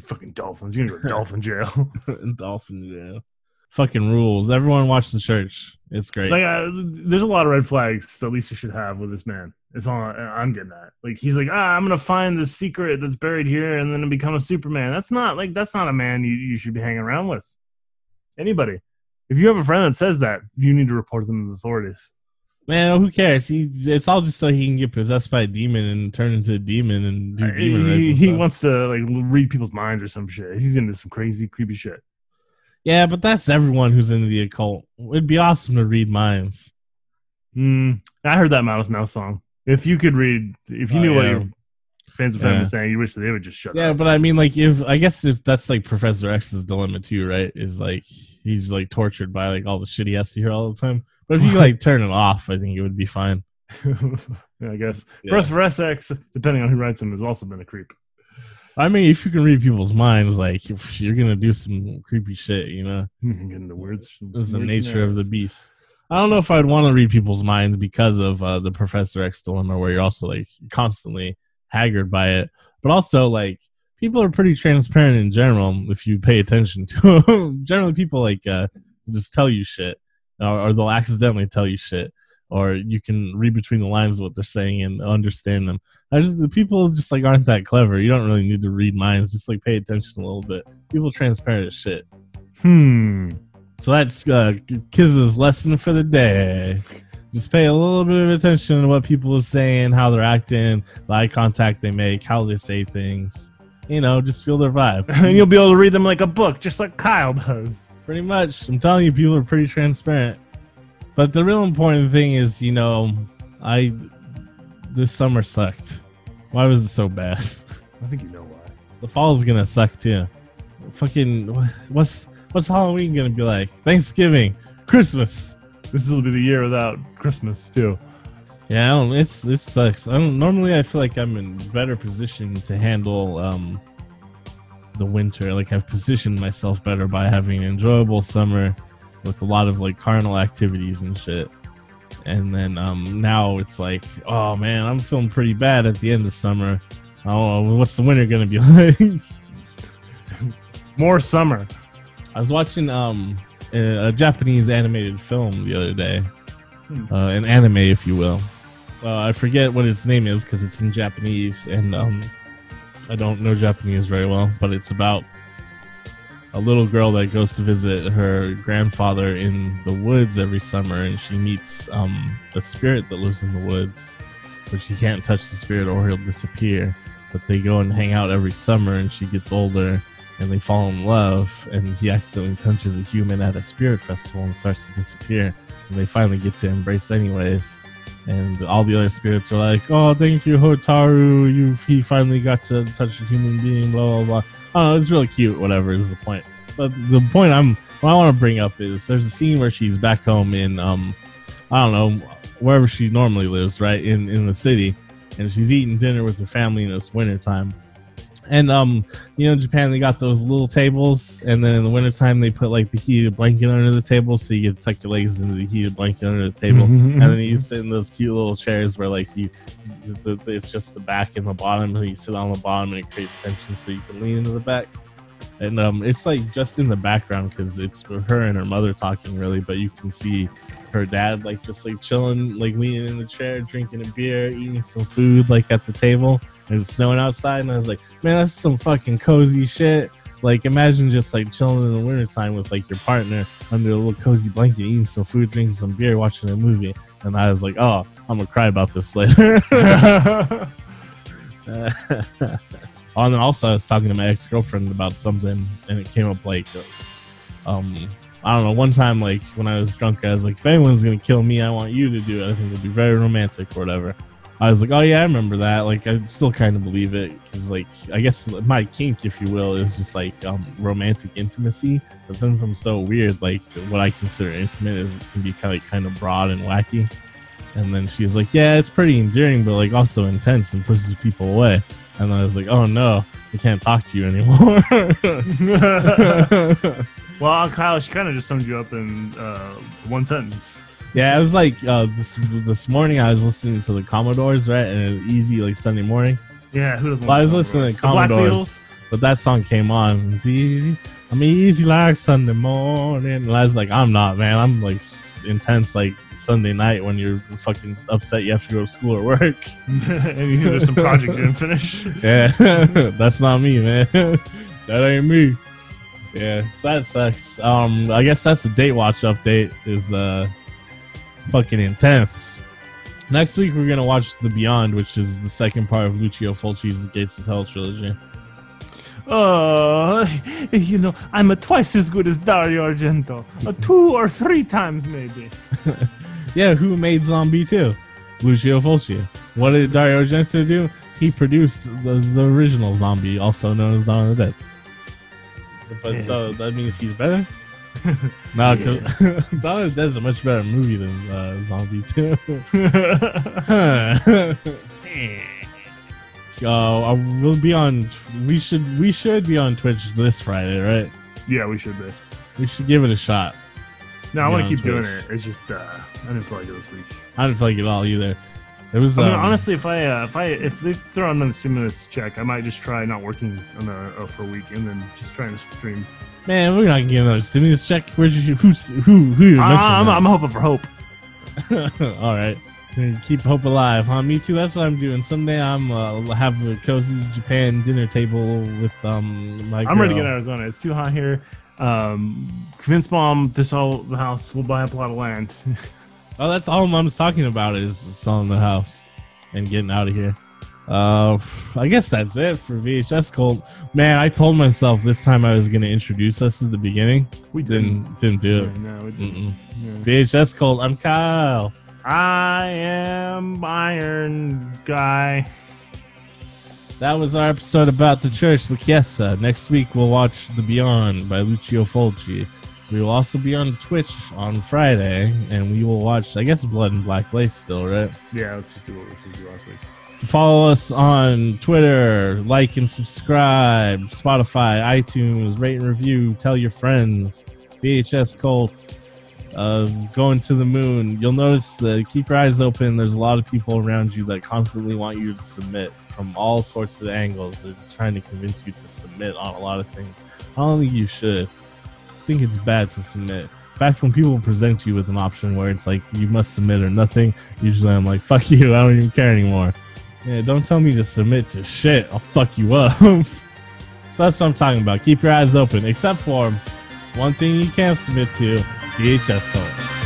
S2: fucking dolphins. You're gonna go to dolphin jail.
S3: Dolphin jail. Fucking rules. Everyone watch the church. It's great.
S2: like, uh, there's a lot of red flags that Lisa should have with this man. It's all I'm getting at. Like, he's like, ah, I'm gonna find the secret that's buried here, and then become a Superman. That's not like that's not a man you, you should be hanging around with. Anybody. If you have a friend that says that, you need to report them to the authorities.
S3: Man, who cares? He it's all just so he can get possessed by a demon and turn into a demon and do demon
S2: he, he wants to like read people's minds or some shit. He's into some crazy, creepy shit.
S3: Yeah, but that's everyone who's into the occult. It'd be awesome to read minds.
S2: Mm, I heard that Mouse Mouse song. If you could read, if you
S3: Oh,
S2: knew what
S3: yeah.
S2: your fans of family
S3: Yeah.
S2: was saying, you wish that they would just shut
S3: Yeah,
S2: up.
S3: Yeah, but I mean, like, if I guess if that's like Professor X's dilemma too, right? Is like he's like tortured by like all the shit he has to hear all the time. But if you like turn it off, I think it would be fine.
S2: I guess.
S3: Yeah.
S2: Professor SX, depending on who writes them, has also been a creep.
S3: I mean, if you can read people's minds, like you're gonna do some creepy shit, you know.
S2: Getting into words.
S3: This is the nature of the beast. I don't know if I'd want to read people's minds because of uh, the Professor X dilemma, where you're also like constantly haggard by it, but also like people are pretty transparent in general if you pay attention to them. Generally, people like uh, just tell you shit, or, or they'll accidentally tell you shit, or you can read between the lines of what they're saying and understand them. I just the people just like aren't that clever. You don't really need to read minds. Just like pay attention a little bit. People transparent as shit.
S2: Hmm.
S3: So that's uh, Kiz's lesson for the day. Just pay a little bit of attention to what people are saying, how they're acting, the eye contact they make, how they say things. You know, just feel their vibe.
S2: and you'll be able to read them like a book, just like Kyle does.
S3: Pretty much. I'm telling you, people are pretty transparent. But the real important thing is, you know, I this summer sucked. Why was it so bad?
S2: I think you know why.
S3: The fall is gonna suck too. Fucking what's what's Halloween gonna be like? Thanksgiving, Christmas.
S2: This will be the year without Christmas too.
S3: Yeah, I don't, it's it sucks. I don't, normally I feel like I'm in better position to handle um the winter. Like I've positioned myself better by having an enjoyable summer with a lot of like carnal activities and shit. And then um now it's like, oh man, I'm feeling pretty bad at the end of summer. Oh, what's the winter gonna be like?
S2: More summer.
S3: I was watching um a, a Japanese animated film the other day,
S2: Hmm.
S3: uh, an anime, if you will. Uh, I forget what its name is because it's in Japanese, and um, I don't know Japanese very well. But it's about a little girl that goes to visit her grandfather in the woods every summer, and she meets um, a spirit that lives in the woods, but she can't touch the spirit or he'll disappear. But they go and hang out every summer, and she gets older, and they fall in love, and he accidentally touches a human at a spirit festival and starts to disappear, and they finally get to embrace anyways. And all the other spirits are like, "Oh, thank you, Hotaru. You he finally got to touch a human being." Blah blah blah. Oh, it's really cute. Whatever is the point. But the point I'm what I want to bring up is there's a scene where she's back home in um I don't know wherever she normally lives, right in in the city, and she's eating dinner with her family in this winter time. And um, you know, in Japan they got those little tables, and then in the wintertime they put like the heated blanket under the table, so you get to tuck your legs into the heated blanket under the table, and then you sit in those cute little chairs where like you, the, the, it's just the back and the bottom, and you sit on the bottom, and it creates tension, so you can lean into the back. And um, it's like just in the background because it's her and her mother talking really, but you can see her dad like just like chilling, like leaning in the chair, drinking a beer, eating some food like at the table. It was snowing outside, and I was like, man, that's some fucking cozy shit. Like imagine just like chilling in the wintertime with like your partner under a little cozy blanket, eating some food, drinking some beer, watching a movie. And I was like, oh, I'm gonna cry about this later. oh, and then also I was talking to my ex girlfriend about something, and it came up like, um, I don't know. One time, like when I was drunk, I was like, if anyone's gonna kill me, I want you to do it. I think it'd be very romantic or whatever. I was like, oh yeah, I remember that. Like I still kind of believe it because, like, I guess my kink, if you will, is just like um, romantic intimacy. But since I'm so weird, like what I consider intimate is can be kind of kind of broad and wacky. And then she's like, yeah, it's pretty endearing, but like also intense and pushes people away. And I was like, oh no, I can't talk to you anymore.
S2: well, Kyle, she kind of just summed you up in uh, one sentence.
S3: Yeah, it was like uh, this this morning. I was listening to the Commodores, right, and an easy like Sunday morning.
S2: Yeah, who doesn't?
S3: Well, I was listening to
S2: The
S3: Commodores,
S2: Beatles?
S3: but that song came on. It's easy. I'm easy like Sunday morning, and I was like, I'm not, man. I'm like intense like Sunday night when you're fucking upset you have to go to school or work.
S2: and you, there's some project you didn't finish.
S3: Yeah, that's not me, man. that ain't me. Yeah, so that sucks. Um, I guess that's the date watch update. Is uh, fucking intense. Next week we're gonna watch The Beyond, which is the second part of Lucio Fulci's Gates of Hell trilogy.
S2: Uh, you know, I'm a twice as good as Dario Argento. Uh, two or three times, maybe.
S3: Yeah, who made Zombie 2? Lucio Fulci. What did Dario Argento do? He produced the, the original Zombie, also known as Dawn of the Dead. But
S2: Yeah.
S3: so that means he's better. no, because Dawn of the Dead is a much better movie than uh, Zombie 2. Uh, uh, we'll be on. We should. We should be on Twitch this Friday, right?
S2: yeah, we should be.
S3: We should give it a shot.
S2: No, I want to keep doing it. It's just, uh, I didn't feel like it this week.
S3: I didn't feel like it all either. It was
S2: I mean,
S3: um,
S2: honestly, if I uh, if I if they throw another stimulus check, I might just try not working on a, uh, for a week and then just trying to stream.
S3: man, we're not getting another stimulus check. Where's your who's who who
S2: Uh, I'm. I'm hoping for hope.
S3: All right. Keep hope alive, huh? Me too. That's what I'm doing. Someday I'm uh, have a cozy Japan dinner table with um my.
S2: I'm ready to get Arizona. It's too hot here. Um, convince mom to sell the house. We'll buy a plot of land.
S3: Oh, that's all mom's talking about is selling the house and getting out of here. Uh, I guess that's it for VHS Cult. Man, I told myself this time I was going to introduce us at the beginning.
S2: we
S3: Didn't didn't do it.
S2: No, we didn't. Yeah.
S3: VHS Cult. I'm Kyle.
S2: I am Iron Guy.
S3: That was our episode about the church, La Chiesa. Uh, next week we'll watch The Beyond by Lucio Fulci. We will also be on Twitch on Friday, and we will watch, I guess, Blood and Black Lace still, right?
S2: Yeah, let's just do what we supposed to do last week.
S3: Follow us on Twitter, like and subscribe, Spotify, iTunes, rate and review, tell your friends, VHS Cult, uh, going to the moon. You'll notice that keep your eyes open. There's a lot of people around you that constantly want you to submit from all sorts of angles. They're just trying to convince you to submit on a lot of things. I don't think you should. I think it's bad to submit. In fact, when people present you with an option where it's like you must submit or nothing, usually I'm like, fuck you, I don't even care anymore. Yeah, don't tell me to submit to shit. I'll fuck you up. so that's what I'm talking about. Keep your eyes open, except for one thing you can't submit to VHS tape.